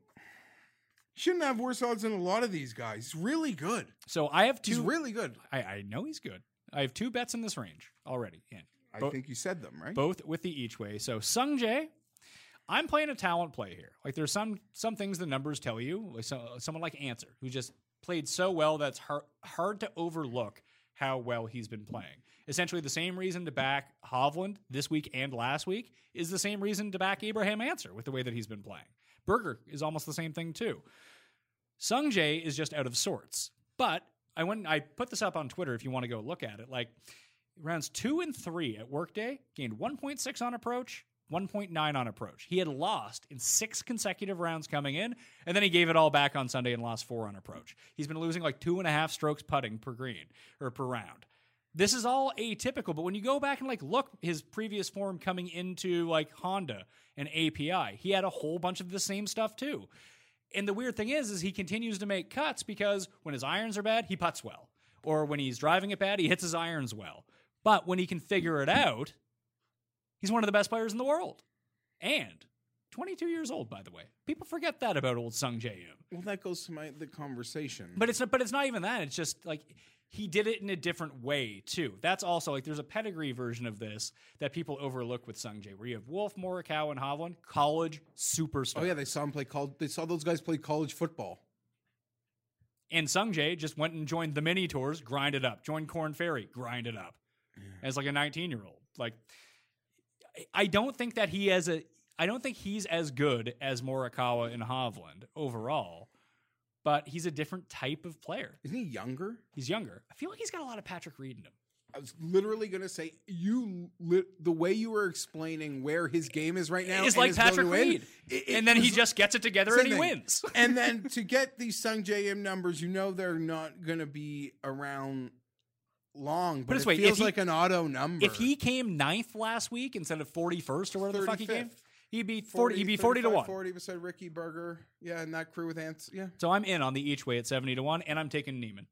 Shouldn't have worse odds than a lot of these guys. He's really good.
So I have two.
He's really good.
I, I know he's good. I have two bets in this range already. In
I
Bo-
think you said them, right?
both with the each way. So Sungjae, I'm playing a talent play here. Like there's some some things the numbers tell you. Like so, someone like Ancer, who just played so well that's hard hard to overlook how well he's been playing. Essentially, the same reason to back Hovland this week and last week is the same reason to back Abraham Ancer with the way that he's been playing. Berger is almost the same thing too. Sungjae is just out of sorts. But I went I put this up on Twitter if you want to go look at it. Like rounds two and three at Workday gained 1.6 on approach, 1.9 on approach. He had lost in six consecutive rounds coming in, and then he gave it all back on Sunday and lost four on approach. He's been losing like two and a half strokes putting per green or per round. This is all atypical, but when you go back and like look his previous form coming into like Honda and API, he had a whole bunch of the same stuff too. And the weird thing is, is he continues to make cuts because when his irons are bad, he puts well. Or when he's driving it bad, he hits his irons well. But when he can figure it out, he's one of the best players in the world. And 22 years old, by the way. People forget that about old Sungjae
well, that goes to my the conversation.
But it's not, but it's not even that. It's just like he did it in a different way too. That's also like there's a pedigree version of this that people overlook with Sungjae, where you have Wolff, Morikawa, and Hovland, college superstars.
oh yeah, they saw him play college. They saw those guys play college football.
And Sungjae just went and joined the mini tours, grind it up. Joined Corn Ferry, grind it up. As like a 19 year old. Like, I- don't think that he has a. I don't think he's as good as Morikawa and Hovland overall, but he's a different type of player.
Isn't he younger?
He's younger. I feel like he's got a lot of Patrick Reed in him.
I was literally going to say you li- the way you were explaining where his game is right now is
like Patrick Reed.
it- it
and then he just gets it together and he
thing.
wins.
and then (laughs) to get these Sungjae Im numbers, you know they're not going to be around long. But it
way,
feels
he-
like an auto number.
if he came ninth last week instead of 41st or whatever the fuck he came, he'd be 40, he'd be 40 to 1.
40 beside Rickie Berger, yeah, and that crew with Ants, yeah.
So I'm in on the each way at 70 to 1, and I'm taking Niemann.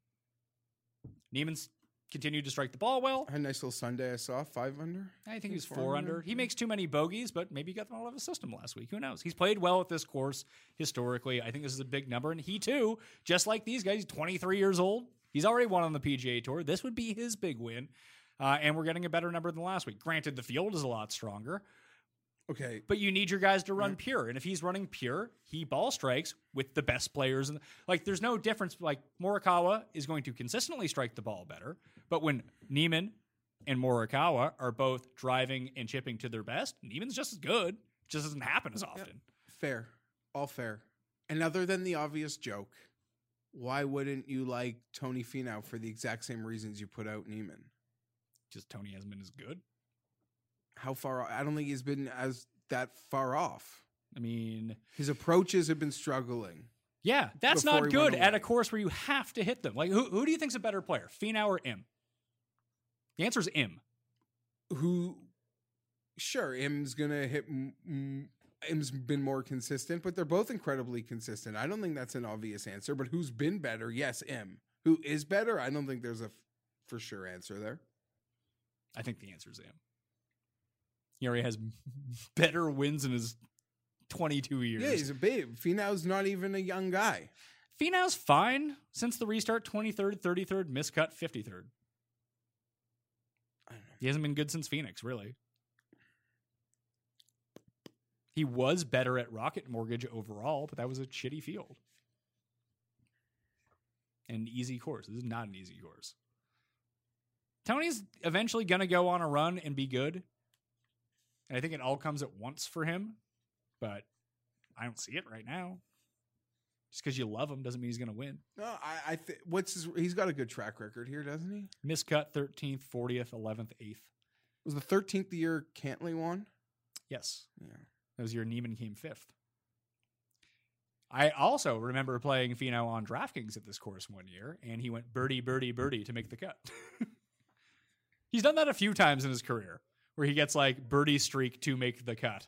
Niemann's continued to strike the ball well.
I had a nice little Sunday. I saw five under.
I think
He's
he's
four
four
under,
under. He makes too many bogeys, but maybe he got them all out of his system last week. Who knows? He's played well at this course historically. I think this is a big number. And he, too, just like these guys, 23 years old. He's already won on the PGA Tour. This would be his big win. Uh, and we're getting a better number than last week. Granted, the field is a lot stronger,
Okay,
but you need your guys to run pure. And if he's running pure, he ball strikes with the best players. And like, there's no difference. Like Morikawa is going to consistently strike the ball better, but when Niemann and Morikawa are both driving and chipping to their best, Niemann's just as good. It just doesn't happen as often.
fair, all fair. And other than the obvious joke, why wouldn't you like Tony Finau for the exact same reasons you put out Niemann?
Just Tony hasn't been as good.
How far? I don't think he's been as that far off.
I mean,
His approaches have been struggling.
yeah, that's not good at a course where you have to hit them. Like, who, who do you think's a better player, Finau or Im? The answer is Im.
Who, sure, Im's gonna hit. m- m- Im's been more consistent, but they're both incredibly consistent. I don't think that's an obvious answer. But who's been better? Yes, Im. Who is better? I don't think there's a f- for sure answer there.
I think the answer is Im. He already has (laughs) better wins in his 22 years.
Yeah, he's a babe. Finau's not even a young guy.
Finau's fine since the restart 23rd, 33rd, miscut 53rd.
I don't know.
He hasn't been good since Phoenix, really. He was better at Rocket Mortgage overall, but that was a shitty field. An easy course. This is not an easy course. Tony's eventually going to go on a run and be good. And I think it all comes at once for him, but I don't see it right now. Just because you love him doesn't mean he's going to win.
No, I, I think what's his? He's got a good track record here, doesn't he?
Miscut 13th, 40th, 11th, 8th.
Was the thirteenth the year Cantlay won?
Yes.
Yeah.
That was your Niemann came fifth. I also remember playing Finau on DraftKings at this course one year, and he went birdie, birdie, birdie to make the cut. (laughs) He's done that a few times in his career, where he gets like birdie streak to make the cut.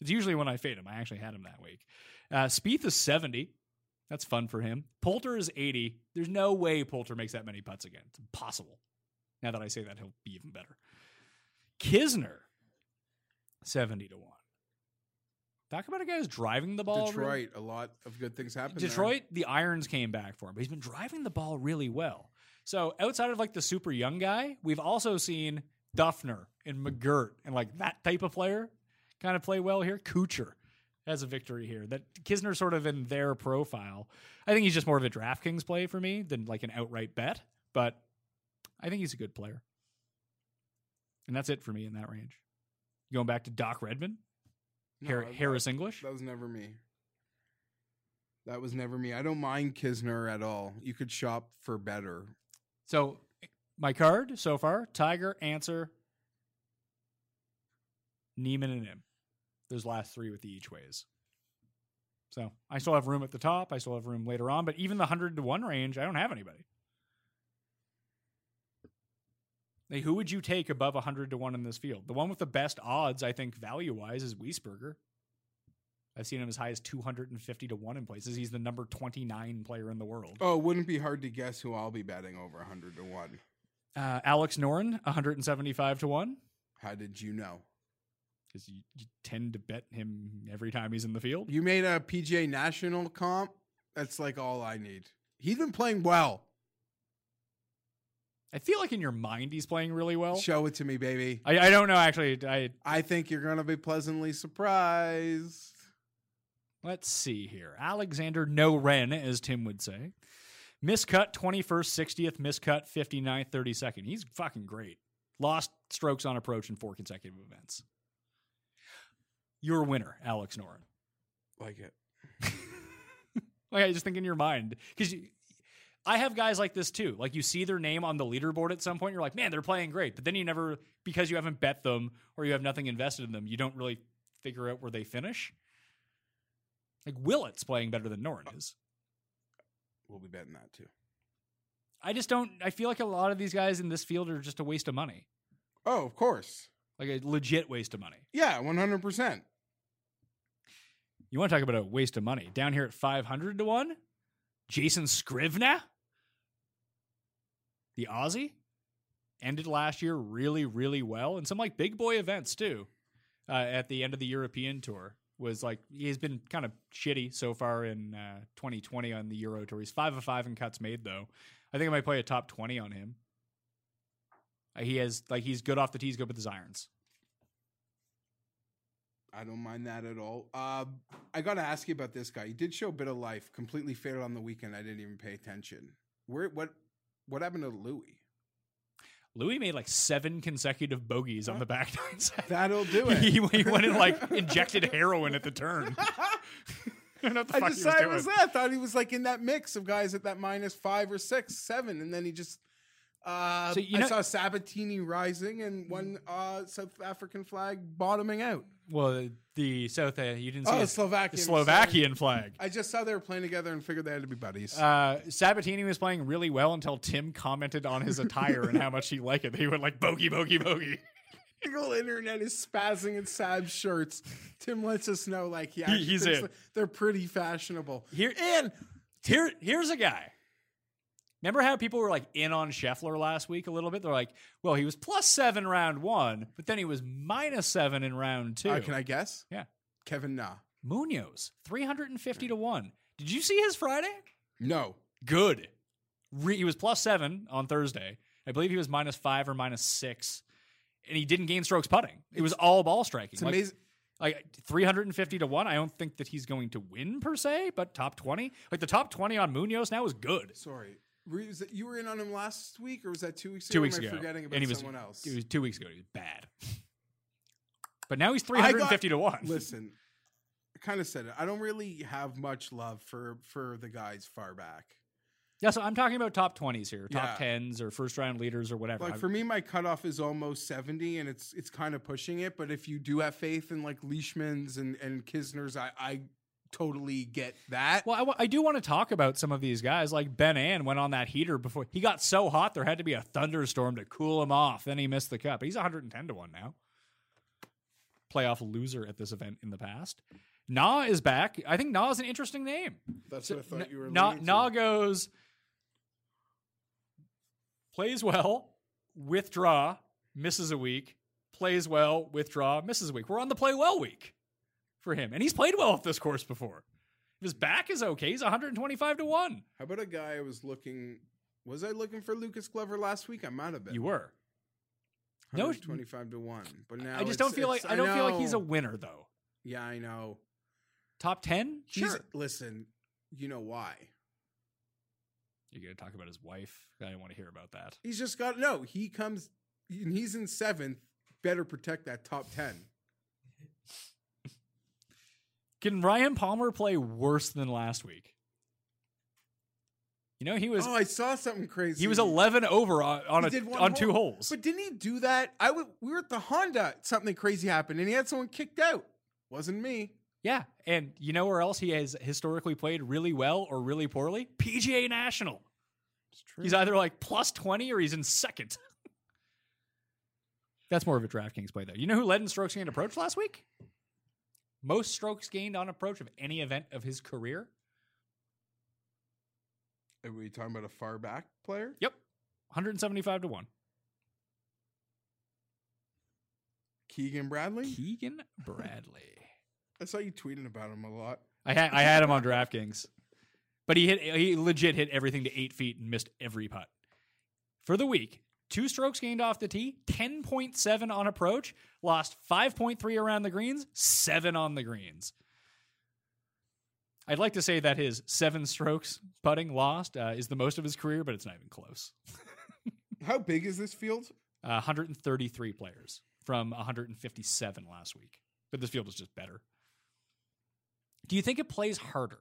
It's usually when I fade him. I actually had him that week. Uh, Spieth is 70. That's fun for him. Poulter is 80. There's no way Poulter makes that many putts again. It's impossible. Now that I say that, he'll be even better. Kisner, 70 to 1. Talk about a guy who's driving the ball. really-
Detroit, a lot of good things happened. there.
Detroit, the irons came back for him, but he's been driving the ball really well. So outside of like the super young guy, we've also seen Dufner and McGirt and like that type of player kind of play well here. Kuchar has a victory here. That Kisner sort of in their profile. I think he's just more of a DraftKings play for me than like an outright bet, but I think he's a good player. And that's it for me in that range. Going back to Doc Redman,
No,
Har- Harris English.
That was never me. That was never me. I don't mind Kisner at all. You could shop for better.
So my card so far: Tiger, Ancer, Niemann, and him. Those last three with the each ways. So I still have room at the top. I still have room later on, but even the hundred to one range, I don't have anybody. Like, who would you take above hundred to one in this field? The one with the best odds, I think, value wise, is Wiesberger. I've seen him as high as two hundred and fifty to one in places. He's the number twenty nine player in the world.
Oh, it wouldn't be hard to guess who I'll be betting over 100 to 1.
Uh, Alex Noren, one hundred and seventy five to one.
How did you know?
because you, you tend to bet him every time he's in the field.
You made a PGA National comp? That's like all I need. He's been playing well.
I feel like in your mind he's playing really well.
Show it to me, baby.
I, I don't know actually. I
I think you're going to be pleasantly surprised.
let's see here. Alexander No Ren, as Tim would say. Miscut 21st, 60th, miscut 59th, 32nd. He's fucking great. Lost strokes on approach in four consecutive events. Your winner, Alex Noren.
Like it. (laughs)
Like I just think in your mind because I have guys like this too. Like you see their name on the leaderboard at some point, you're like, man, they're playing great. But then you never because you haven't bet them or you have nothing invested in them, you don't really figure out where they finish. Like Willett's playing better than Noren is.
We'll be betting that too.
I just don't. I feel like a lot of these guys in this field are just a waste of money,
Oh, of course.
like a legit waste of money.
Yeah, 100%.
You want to talk about a waste of money? Down here at five hundred to one, Jason Scrivener, the Aussie, ended last year really, really well, and some like big boy events too. Uh, at the end of the European tour, was like he's been kind of shitty so far in uh, 2020 on the Euro tour. He's five of five in cuts made though. I think I might play a top 20 on him. Uh, he has like he's good off the tees, good with his irons.
I don't mind that at all. Uh, I got to ask you about this guy. He did show a bit of life. Completely failed on the weekend. I didn't even pay attention. Where what what happened to Louis?
Louis made like seven consecutive bogeys on the back nine side.
That'll do (laughs) it.
he, he went and like (laughs) injected heroin at the turn. (laughs) I don't know what the
I
fuck
just
he was
thought it
doing.
was that. I thought he was like in that mix of guys at that minus five or six, seven, and then he just Uh,
So, you
I saw Sabbatini rising and one uh, South African flag bottoming out.
Well, the South, uh, you didn't see
Oh,
it.
Slovakian.
the Slovakian flag.
I just saw they were playing together and figured they had to be buddies.
Uh, Sabbatini was playing really well until Tim commented on his attire and how much he liked it. He went like bogey, bogey, bogey. (laughs)
the whole internet is spazzing at Sab's shirts. Tim lets us know, like, he
he's in.
they're pretty fashionable.
Here and here, here's a guy. Remember how people were like in on Scheffler last week a little bit? They're like, well, he was plus seven round one, but then he was minus seven in round two.
Uh, can I guess?
Yeah.
Kevin Na.
Munoz, 350 to 1. Did you see his Friday?
No.
Good. Re- he was plus seven on Thursday. I believe he was minus five or minus six. And he didn't gain strokes putting. It was all ball striking.
It's
Like-
amazing.
Like 350 to 1. I don't think that he's going to win per se, but top 20. Like the top 20 on Munoz now is good.
Sorry. Were you, that- you were in on him last week, or was that two weeks ago?
Two weeks ago.
forgetting about
and he was,
someone else.
It was two weeks ago. He was bad. (laughs) But now he's
I got-
350 to 1.
Listen, I kind of said it. I don't really have much love for for the guys far back.
Yeah, so I'm talking about top 20s here, top
Yeah.
10s or first round leaders or whatever.
Like for me, my cutoff is almost seventy, and it's it's kind of pushing it. But if you do have faith in like Leishmans and and Kisners, I I totally get that.
Well, I, do want to talk about some of these guys. Like Ben An went on that heater before he got so hot there had to be a thunderstorm to cool him off. Then he missed the cut. But he's 110 to one now. Playoff loser at this event in the past. Na is back. I think Na is an interesting name.
That's what I thought you were.
Na,
to.
Na goes, plays well, withdraw, misses a week, plays well, withdraw, misses a week. We're on the play well week for him. And he's played well at this course before. If his back is okay, he's 125 to 1.
How about a guy I was looking? Was I looking for Lucas Glover last week? I might have been.
You were. No,
twenty-five to one. But now
I just don't feel like I don't feel like he's a winner though.
Yeah, I know.
Top 10?
He's
Sure.
listen. You know why?
You're going to talk about his wife? I don't want to hear about that.
He's just got no. He comes and he's in seventh. Better protect that top ten.
Can Ryan Palmer play worse than last week? You know, he was
oh, I saw something crazy.
he was 11 over on, on, a, on two holes.
But didn't he do that? I w- we were at the Honda. Something crazy happened, and he had someone kicked out. Wasn't me.
Yeah, and you know where else he has historically played really well or really poorly? PGA National.
It's true.
He's either like plus 20 or he's in second. (laughs) That's more of a DraftKings play, though. You know who led in strokes gained approach last week? Most strokes gained on approach of any event of his career?
Are we talking about a far back player?
Yep. 175 to 1.
Keegan Bradley.
Keegan (laughs) Bradley.
I saw you tweeting about him a lot.
I had I had him on DraftKings, but he hit he legit hit everything to eight feet and missed every putt for the week. Two strokes gained off the tee, ten point seven on approach, lost five point three around the greens, seven on the greens. I'd like to say that his seven strokes putting lost uh, is the most of his career, but it's not even close. (laughs)
How big is this field?
Uh, 133 players from 157 last week, but this field is just better. Do you think it plays harder?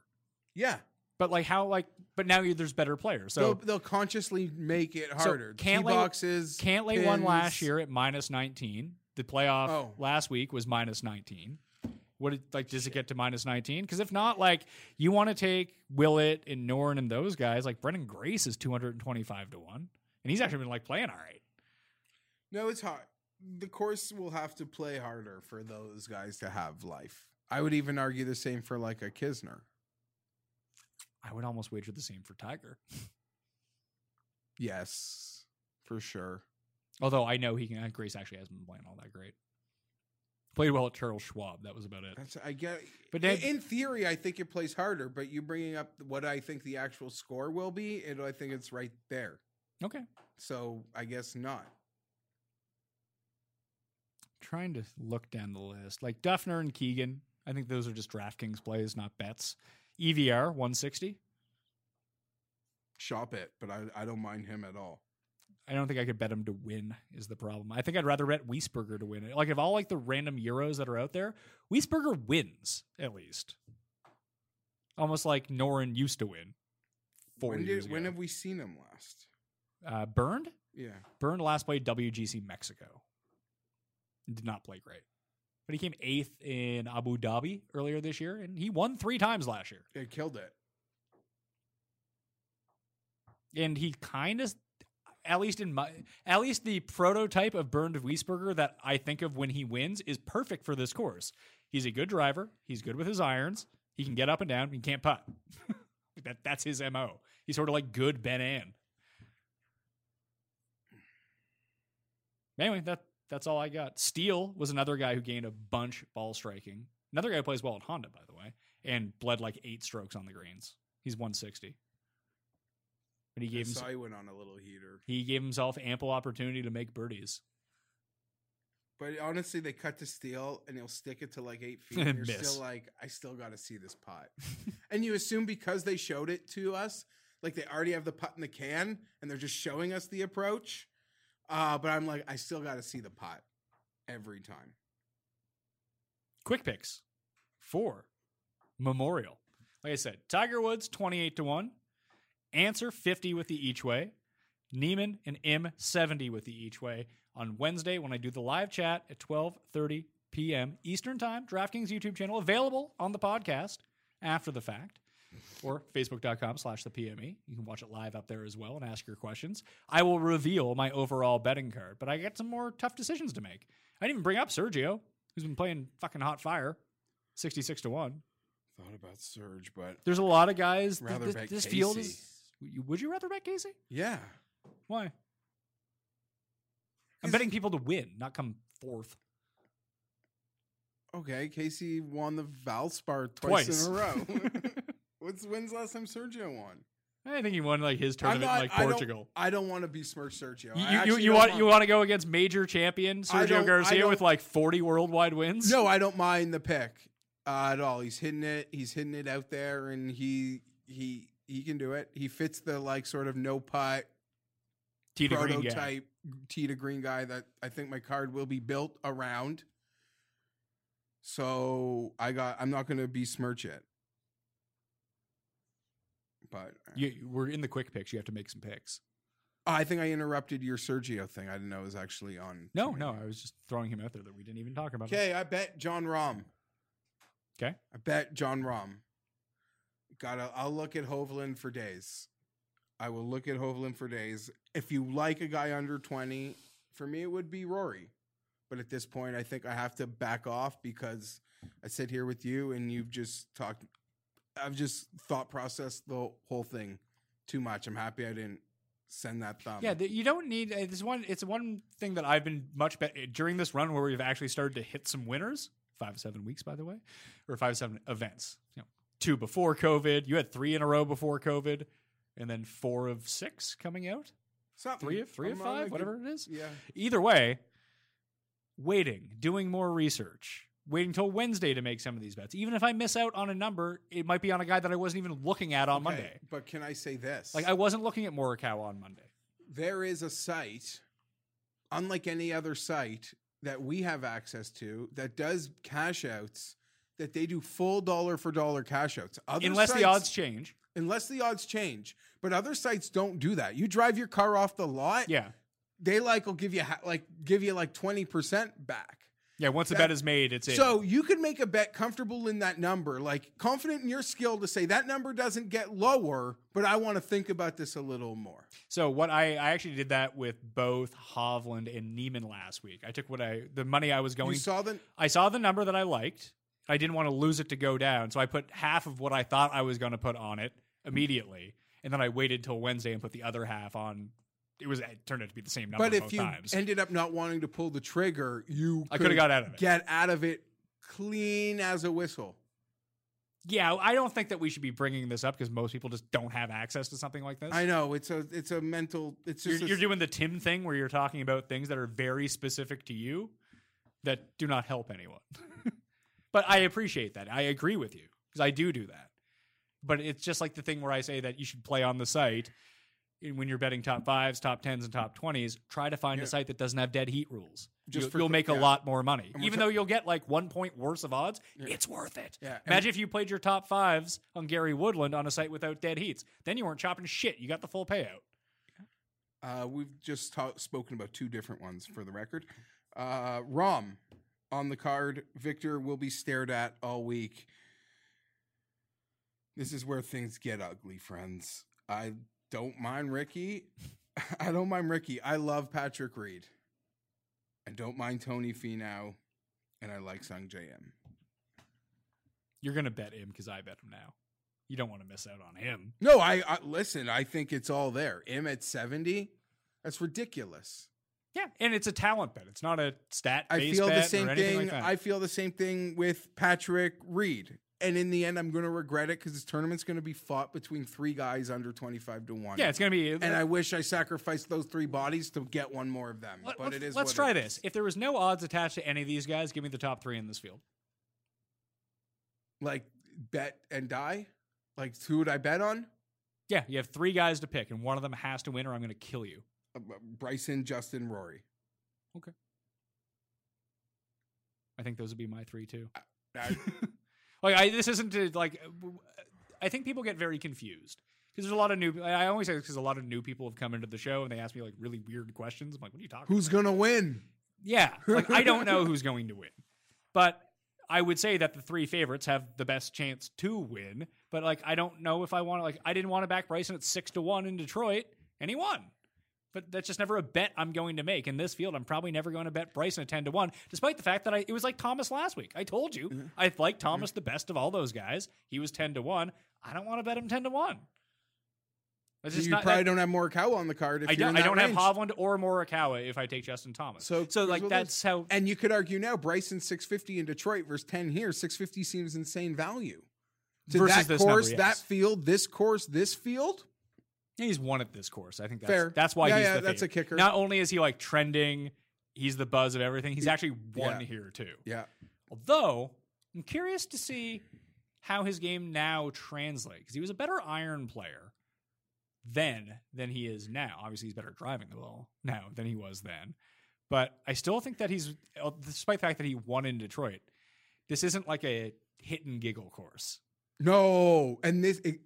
Yeah.
But like how like but now there's better players. So
they'll, they'll consciously make it
So
harder.
Cantlay-
Tee boxes.
Cantlay won
pins.
last year at minus 19. The playoff
Oh.
last week was minus 19. What did, like does it get to minus 19? Because if not, like you want to take Willett and Noren and those guys, like Branden Grace is 225 to one, and he's actually been like playing all right.
No, it's hard. The course will have to play harder for those guys to have life. I would even argue the same for like a Kisner.
I would almost wager the same for Tiger,
Yes, for sure.
although I know he can. Grace actually hasn't been playing all that great. Played well at Charles Schwab. That was about it.
That's I get.
But then-
in theory, I think it plays harder. But you bringing up what I think the actual score will be, it, I think it's right there.
Okay.
So I guess not.
trying to look down the list. Like Duffner and Keegan, I think those are just DraftKings plays, not bets. EVR 160.
Shop it, but I, I don't mind him at all.
I don't think I could bet him to win is the problem. I think I'd rather bet Wiesberger to win it. Like of all like the random euros that are out there, Wiesberger wins at least. Almost like Noren used to win. Four
When,
years
did, when have we seen him last?
uh, Bernd?
Yeah.
Bernd last played WGC Mexico. Did not play great. But he came eighth in Abu Dhabi earlier this year, and he won three times last year.
It killed it.
And he kind of, at least in my, at least the prototype of Bernd Wiesberger that I think of when he wins is perfect for this course. He's a good driver. He's good with his irons. He can get up and down. He can't putt. (laughs) that that's his mo. He's sort of like good Ben An. Anyway, that that's all I got. Steele was another guy who gained a bunch ball striking. Another guy who plays well at Honda, by the way, and bled like eight strokes on the greens. He's 160. But he
I
gave him,
saw he went on a little heater.
he gave himself ample opportunity to make birdies.
But honestly, they cut to Steele and he'll stick it to like eight (laughs) feet. And you're still like, I still got to see this putt. (laughs) and you assume because they showed it to us, like they already have the putt in the can and they're just showing us the approach. Uh, but I'm like, I still got to see the pot every time.
Quick picks for Memorial. Like I said, Tiger Woods 28 to 1, Ancer 50 with the each way, Niemann and Im 70 with the each way on Wednesday when I do the live chat at 12:30 p.m. Eastern Time, DraftKings YouTube channel available on the podcast after the fact or facebook.com slash the PME. You can watch it live up there as well and ask your questions. I will reveal my overall betting card, but I got some more tough decisions to make. I didn't even bring up Sergio, who's been playing fucking hot fire, 66 to 1.
Thought about Surge, but
There's a lot of guys. th-
Rather
this
bet
this field
Casey.
is. Would you rather bet Casey?
yeah.
Why? I'm betting people to win, not come fourth.
Okay, Casey won the Valspar twice,
Twice.
in a row. (laughs) What's when's the last time Sergio won?
I think he won like his tournament in
not-
like
I don't-
Portugal.
I don't want to be smirch Sergio.
You, you, you
don't
want you want to go against major champion Sergio Garcia with like 40 worldwide wins?
No, I don't mind the pick uh, at all. He's hitting it. He's hitting it out there, and he he he can do it. He fits the like sort of no putt
tee to green guy.
prototype tee to green guy that I think my card will be built around. So I got. I'm not going to besmirch it, but uh,
You, you- we're in the quick picks. You have to make some picks.
I think I interrupted your Sergio thing. I didn't know it was actually on.
No,
Twitter.
no, I was just throwing him out there that we didn't even talk about.
Okay, I bet Jon Rahm.
Okay.
I bet Jon Rahm. Gotta. I'll look at Hovland for days. I will look at Hovland for days. If you like a guy under twenty, for me it would be Rory. But at this point, I think I have to back off because I sit here with you and you've just talked. I've just thought processed the whole thing too much. I'm happy I didn't send that thumb.
Yeah, the, you don't need. Uh, this one. It's one thing that I've been much better during this run where we've actually started to hit some winners. Five seven weeks, by the way, or five seven events. You know, two before COVID. You had three in a row before COVID, and then four of six coming out.
Something.
Three of three of
I'm a
five,
good-
whatever it is.
Yeah.
Either way, waiting, doing more research, waiting till Wednesday to make some of these bets. Even if I miss out on a number, it might be on a guy that I wasn't even looking at on
Okay,
Monday.
But can I say this?
Like I wasn't looking at Morikawa on Monday.
there is a site, unlike any other site that we have access to, that does cash outs. That they do full dollar for dollar cash outs. Other
Unless the odds change.
unless the odds change. But other sites don't do that. You drive your car off the lot,
Yeah.
they like will give you ha- like give you like twenty percent back.
Yeah, once the
That-
bet is made, it's in.
So you can make a bet comfortable in that number, like confident in your skill to say that number doesn't get lower, but I want to think about this a little more.
So what I, I actually did that with both Hovland and Niemann last week. I took what I the money I was going.
You saw the
I saw the number that I liked. I didn't want to lose it to go down, so I put half of what I thought I was going to put on it immediately, and then I waited till Wednesday and put the other half on. It was it turned out to be the same number of times.
But if you
times.
ended up not wanting to pull the trigger, you
I coulda got out of it.
Get out of it clean as a whistle.
yeah, I don't think that we should be bringing this up because most people just don't have access to something like this.
I know it's a it's a mental. It's
You're,
a-
you're doing the Tim thing where you're talking about things that are very specific to you that do not help anyone. (laughs) but I appreciate that. I agree with you because I do do that. But it's just like the thing where I say that you should play on the site when you're betting top fives, top tens, and top twenties. Try to find
Yeah.
a site that doesn't have dead heat rules.
Just
you'll,
for
you'll make a lot more money, even though you'll get like one point worse of odds. It's worth it.
Yeah, and-
Imagine if you played your top fives on Gary Woodland on a site without dead heats. Then you weren't chopping shit. You got the full payout.
Uh, we've just ta- spoken about two different ones for the record. Uh, Rahm on the card. Viktor will be stared at all week. This is where things get ugly, friends. I don't mind Rickie. (laughs) I don't mind Rickie. I love Patrick Reed. I don't mind Tony Finau, and I like Sungjae Im.
You're gonna bet him because I bet him now. You don't want to miss out on him.
No, I, I listen. I think it's all there. Him at seventy, that's ridiculous.
Yeah, and it's a talent bet. It's not a stat.
I feel the same thing.
Like.
I feel the same thing with Patrick Reed. And in the end, I'm going to regret it because this tournament's going to be fought between three guys under 25 to one.
yeah, it's gonna be.
and I wish I sacrificed those three bodies to get one more of them.
Let,
but it is.
let's try this.
is.
If there was no odds attached to any of these guys, give me the top three in this field.
Like bet and die. Like who would I bet on?
Yeah, you have three guys to pick, and one of them has to win, or I'm going to kill you.
Uh, Bryson, Justin, Rory. Okay.
I think those would be my three too.
I-
Like, I, this isn't like. Uh, w- I think people get very confused because there's a lot of new. I always say this because a lot of new people have come into the show and they ask me like really weird questions. I'm like, what are you talking?
who's
about?
going to win?
Yeah, like I don't know who's going to win, but I would say that the three favorites have the best chance to win. But like, I don't know if I want to. Like, I didn't want to back Bryson at six to one in Detroit, and he won. But that's just never a bet I'm going to make in this field. I'm probably never going to bet Bryson at ten to one, despite the fact that I it was like Thomas last week. I told you
Mm-hmm.
I like Thomas the best of all those guys. He was ten to one. I don't want to bet him ten to one. That's just
you
not,
probably
that-
don't have Morikawa on the card. If
I don't. I don't
range.
have Hovland or Morikawa if I take Justin Thomas.
So,
so like that's how
And you could argue now Bryson 650 in Detroit versus 10 here. 650 seems insane value. To
Versus
that
this number,
course,
yes.
that field, this course, this field.
He's won at this course. I think that's
Fair.
that's why
Yeah,
he's
yeah,
the
that's a kicker.
Not only is he like trending, he's the buzz of everything. He's actually won
Yeah.
here too.
Yeah.
Although I'm curious to see how his game now translates because he was a better iron player then than he is now. Obviously, he's better driving the ball now than he was then. But I still think that he's, uh, despite the fact that he won in Detroit, this isn't like a hit and giggle course.
No. And this, it,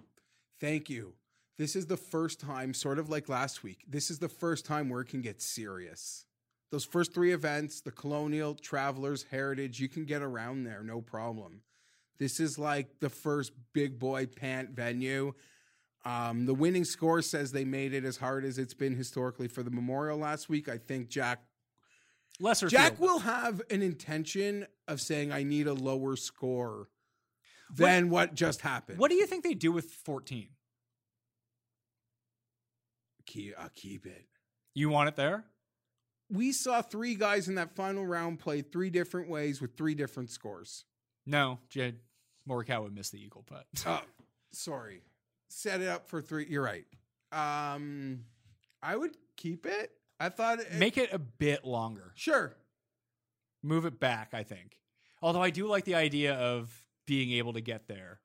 thank you. This is the first time, sort of like last week, this is the first time where it can get serious. Those first three events, the Colonial, Travelers, Heritage, you can get around there, no problem. This is like the first big boy pant venue. Um, the winning score says they made it as hard as it's been historically for the Memorial last week. I think Jack
Lesser
Jack
field.
will have an intention of saying, I need a lower score than what, just happened.
What do you think they do with 14?
Keep, I'll keep it.
You want it there?
We saw three guys in that final round play three different ways with three different scores.
No, Jed Morikawa missed the eagle putt. (laughs)
Oh, sorry. Set it up for three. You're right. Um, I would keep it. I thought it,
Make it a bit longer.
sure.
Move it back, I think. Although I do like the idea of being able to get there.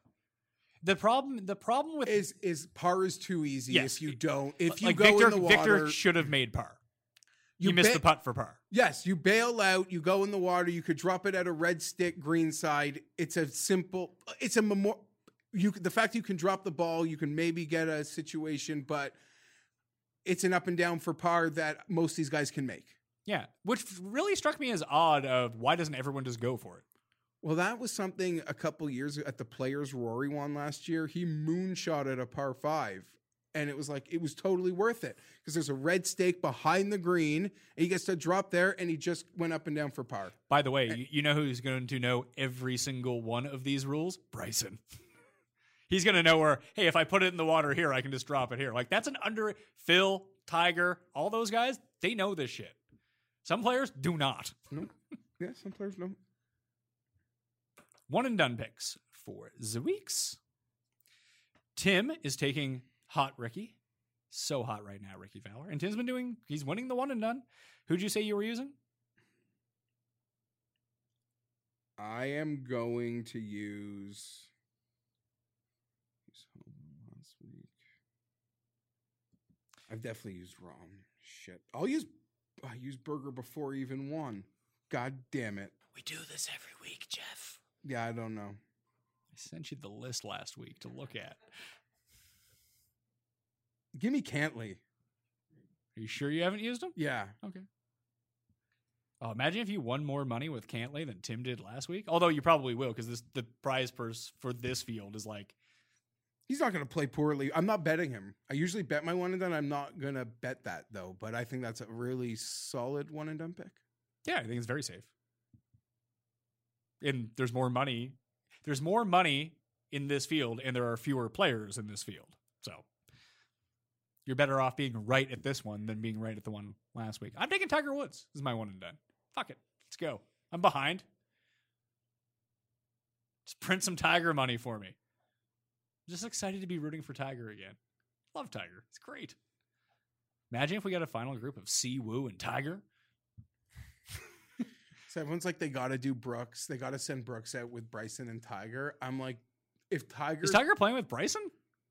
The problem the problem with
Is is par is too easy
Yes.
if you don't if you
like
go
Viktor
in the water.
Viktor should have made par.
you
he missed
ba-
the putt for par.
Yes, you bail out, you go in the water, you could drop it at a red stick green side. It's a simple it's a memor you the fact you can drop the ball, you can maybe get a situation, but it's an up and down for par that most of these guys can make.
Yeah, which really struck me as odd of why doesn't everyone just go for it?
Well, that was something a couple years ago at the Players Rory won last year. He moonshot at a par five, and it was like it was totally worth it because there's a red stake behind the green, and he gets to drop there, and he just went up and down for par.
By the way, you, you know who's going to know every single one of these rules? Bryson. (laughs) He's going to know where, hey, if I put it in the water here, I can just drop it here. Like that's an under Phil, Tiger, all those guys, they know this shit. Some players do not.
No, yeah, some players don't.
One and done picks for the weeks. Tim is taking hot Rickie. So hot right now, Rickie Fowler. And Tim's been doing, he's winning the one and done. Who'd you say you were using?
I am going to use. use home last week. I've definitely used Rahm. Shit, I'll use. I used Berger before he even won. God damn it.
We do this every week, Jeff.
Yeah, I don't know.
I sent you the list last week to look at.
Give me Cantlay.
Are you sure you haven't used him?
Yeah.
Okay. Oh, imagine if you won more money with Cantlay than Tim did last week. Although you probably will, because this the prize purse for this field is like
He's not going to play poorly. I'm not betting him. I usually bet my one and done. I'm not going to bet that though. But I think that's a really solid one and done pick.
Yeah, I think it's very safe. And there's more money. There's more money in this field, and there are fewer players in this field. So you're better off being right at this one than being right at the one last week. I'm taking Tiger Woods. This is my one and done. Fuck it. Let's go. I'm behind. Just print some Tiger money for me. I'm just excited to be rooting for Tiger again. Love Tiger. It's great. Imagine if we got a final group of Si Woo and Tiger.
Everyone's like, they got to do Brooks. They got to send Brooks out with Bryson and Tiger. I'm like, if Tiger,
Is Tiger playing with Bryson?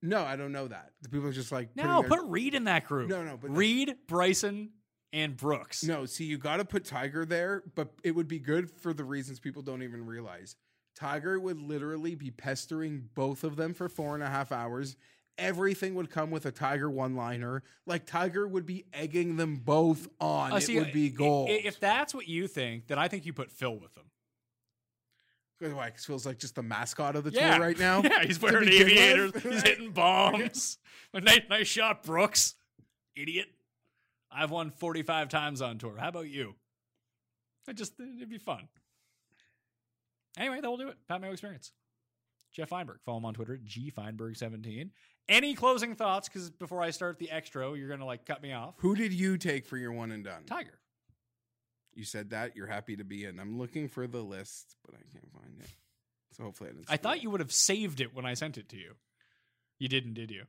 no, I don't know that. The people are just like,
No,
putting
put
their-
Reed in that group.
No, no, but
Reed, Bryson, and Brooks.
no. See, you got to put Tiger there, but it would be good for the reasons people don't even realize. Tiger would literally be pestering both of them for four and a half hours. Everything would come with a Tiger one liner. Like Tiger would be egging them both on.
Uh,
it would be gold.
If that's what you think, then I think you put Phil with them.
Why? 'Cause Phil's like just the mascot of the
Yeah,
tour right now. (laughs)
Yeah, he's wearing aviators. (laughs) He's hitting bombs. (laughs) Nice, nice shot, Brooks. Idiot. I've won 45 times on tour. How about you? I just it'd be fun. Anyway, that will do it. Pat Mayo Experience. Jeff Feinberg. Follow him on Twitter, G Feinberg17. Any closing thoughts? Because before I start the extra, you're gonna like cut me off.
Who did you take for your one and done?
Tiger.
You said that you're happy to be in. I'm looking for the list, but I can't find it. So hopefully I didn't.
I thought
up.
you would have saved it when I sent it to you. You didn't, did you?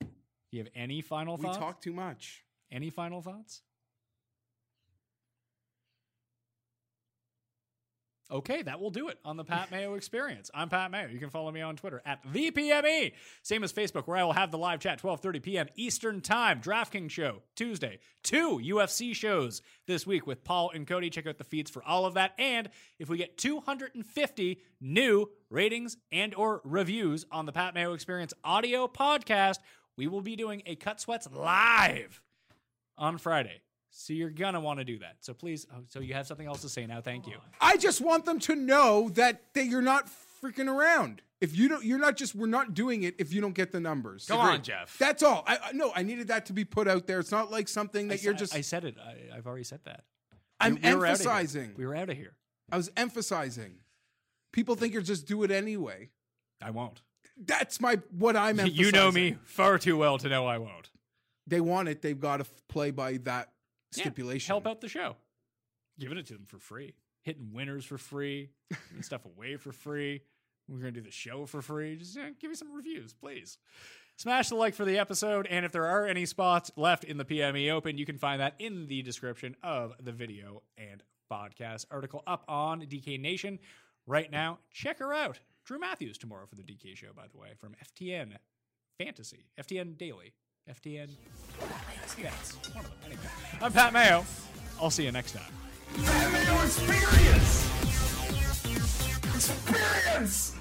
Do you have any final
We
thoughts?
We talk too much.
Any final thoughts? Okay, that will do it on the Pat Mayo experience. I'm Pat Mayo. You can follow me on Twitter at ThePME. Same as Facebook, where I will have the live chat 12:30 p.m. Eastern Time. DraftKings show Tuesday. Two UFC shows this week with Paul and Cody. Check out the feeds for all of that. And if we get 250 new ratings and or reviews on the Pat Mayo Experience audio podcast, we will be doing a Cut Sweats live on Friday. So you're gonna want to do that. So please. Oh, so you have something else to say now? Thank you.
I just want them to know that that you're not freaking around. If you don't, you're not just. We're not doing it if you don't get the numbers.
Come on, Jeff.
That's all. I I- no. I needed that to be put out there. It's not like something that
I
you're
sa-
just.
I said it. I, I've already said that.
I'm
We- we were
emphasizing.
We were out of here.
I was emphasizing. People think you're just do it anyway.
I won't.
That's my what I'm. Emphasizing.
You know me far too well to know I won't.
They want it. They've got to f- play by that
Yeah,
stipulation.
help out the show. Giving it to them for free. Hitting winners for free. Giving stuff away for free. We're gonna do the show for free. Just yeah, give me some reviews, please. Smash the like for the episode, and if there are any spots left in the PME Open, you can find that in the description of the video and podcast article up on DK Nation right now. Check her out. Drew Matthews tomorrow for the DK show, by the way, from FTN Fantasy, FTN Daily, Anyway, I'm Pat Mayo. I'll see you next time.
Pat Mayo Experience! Experience!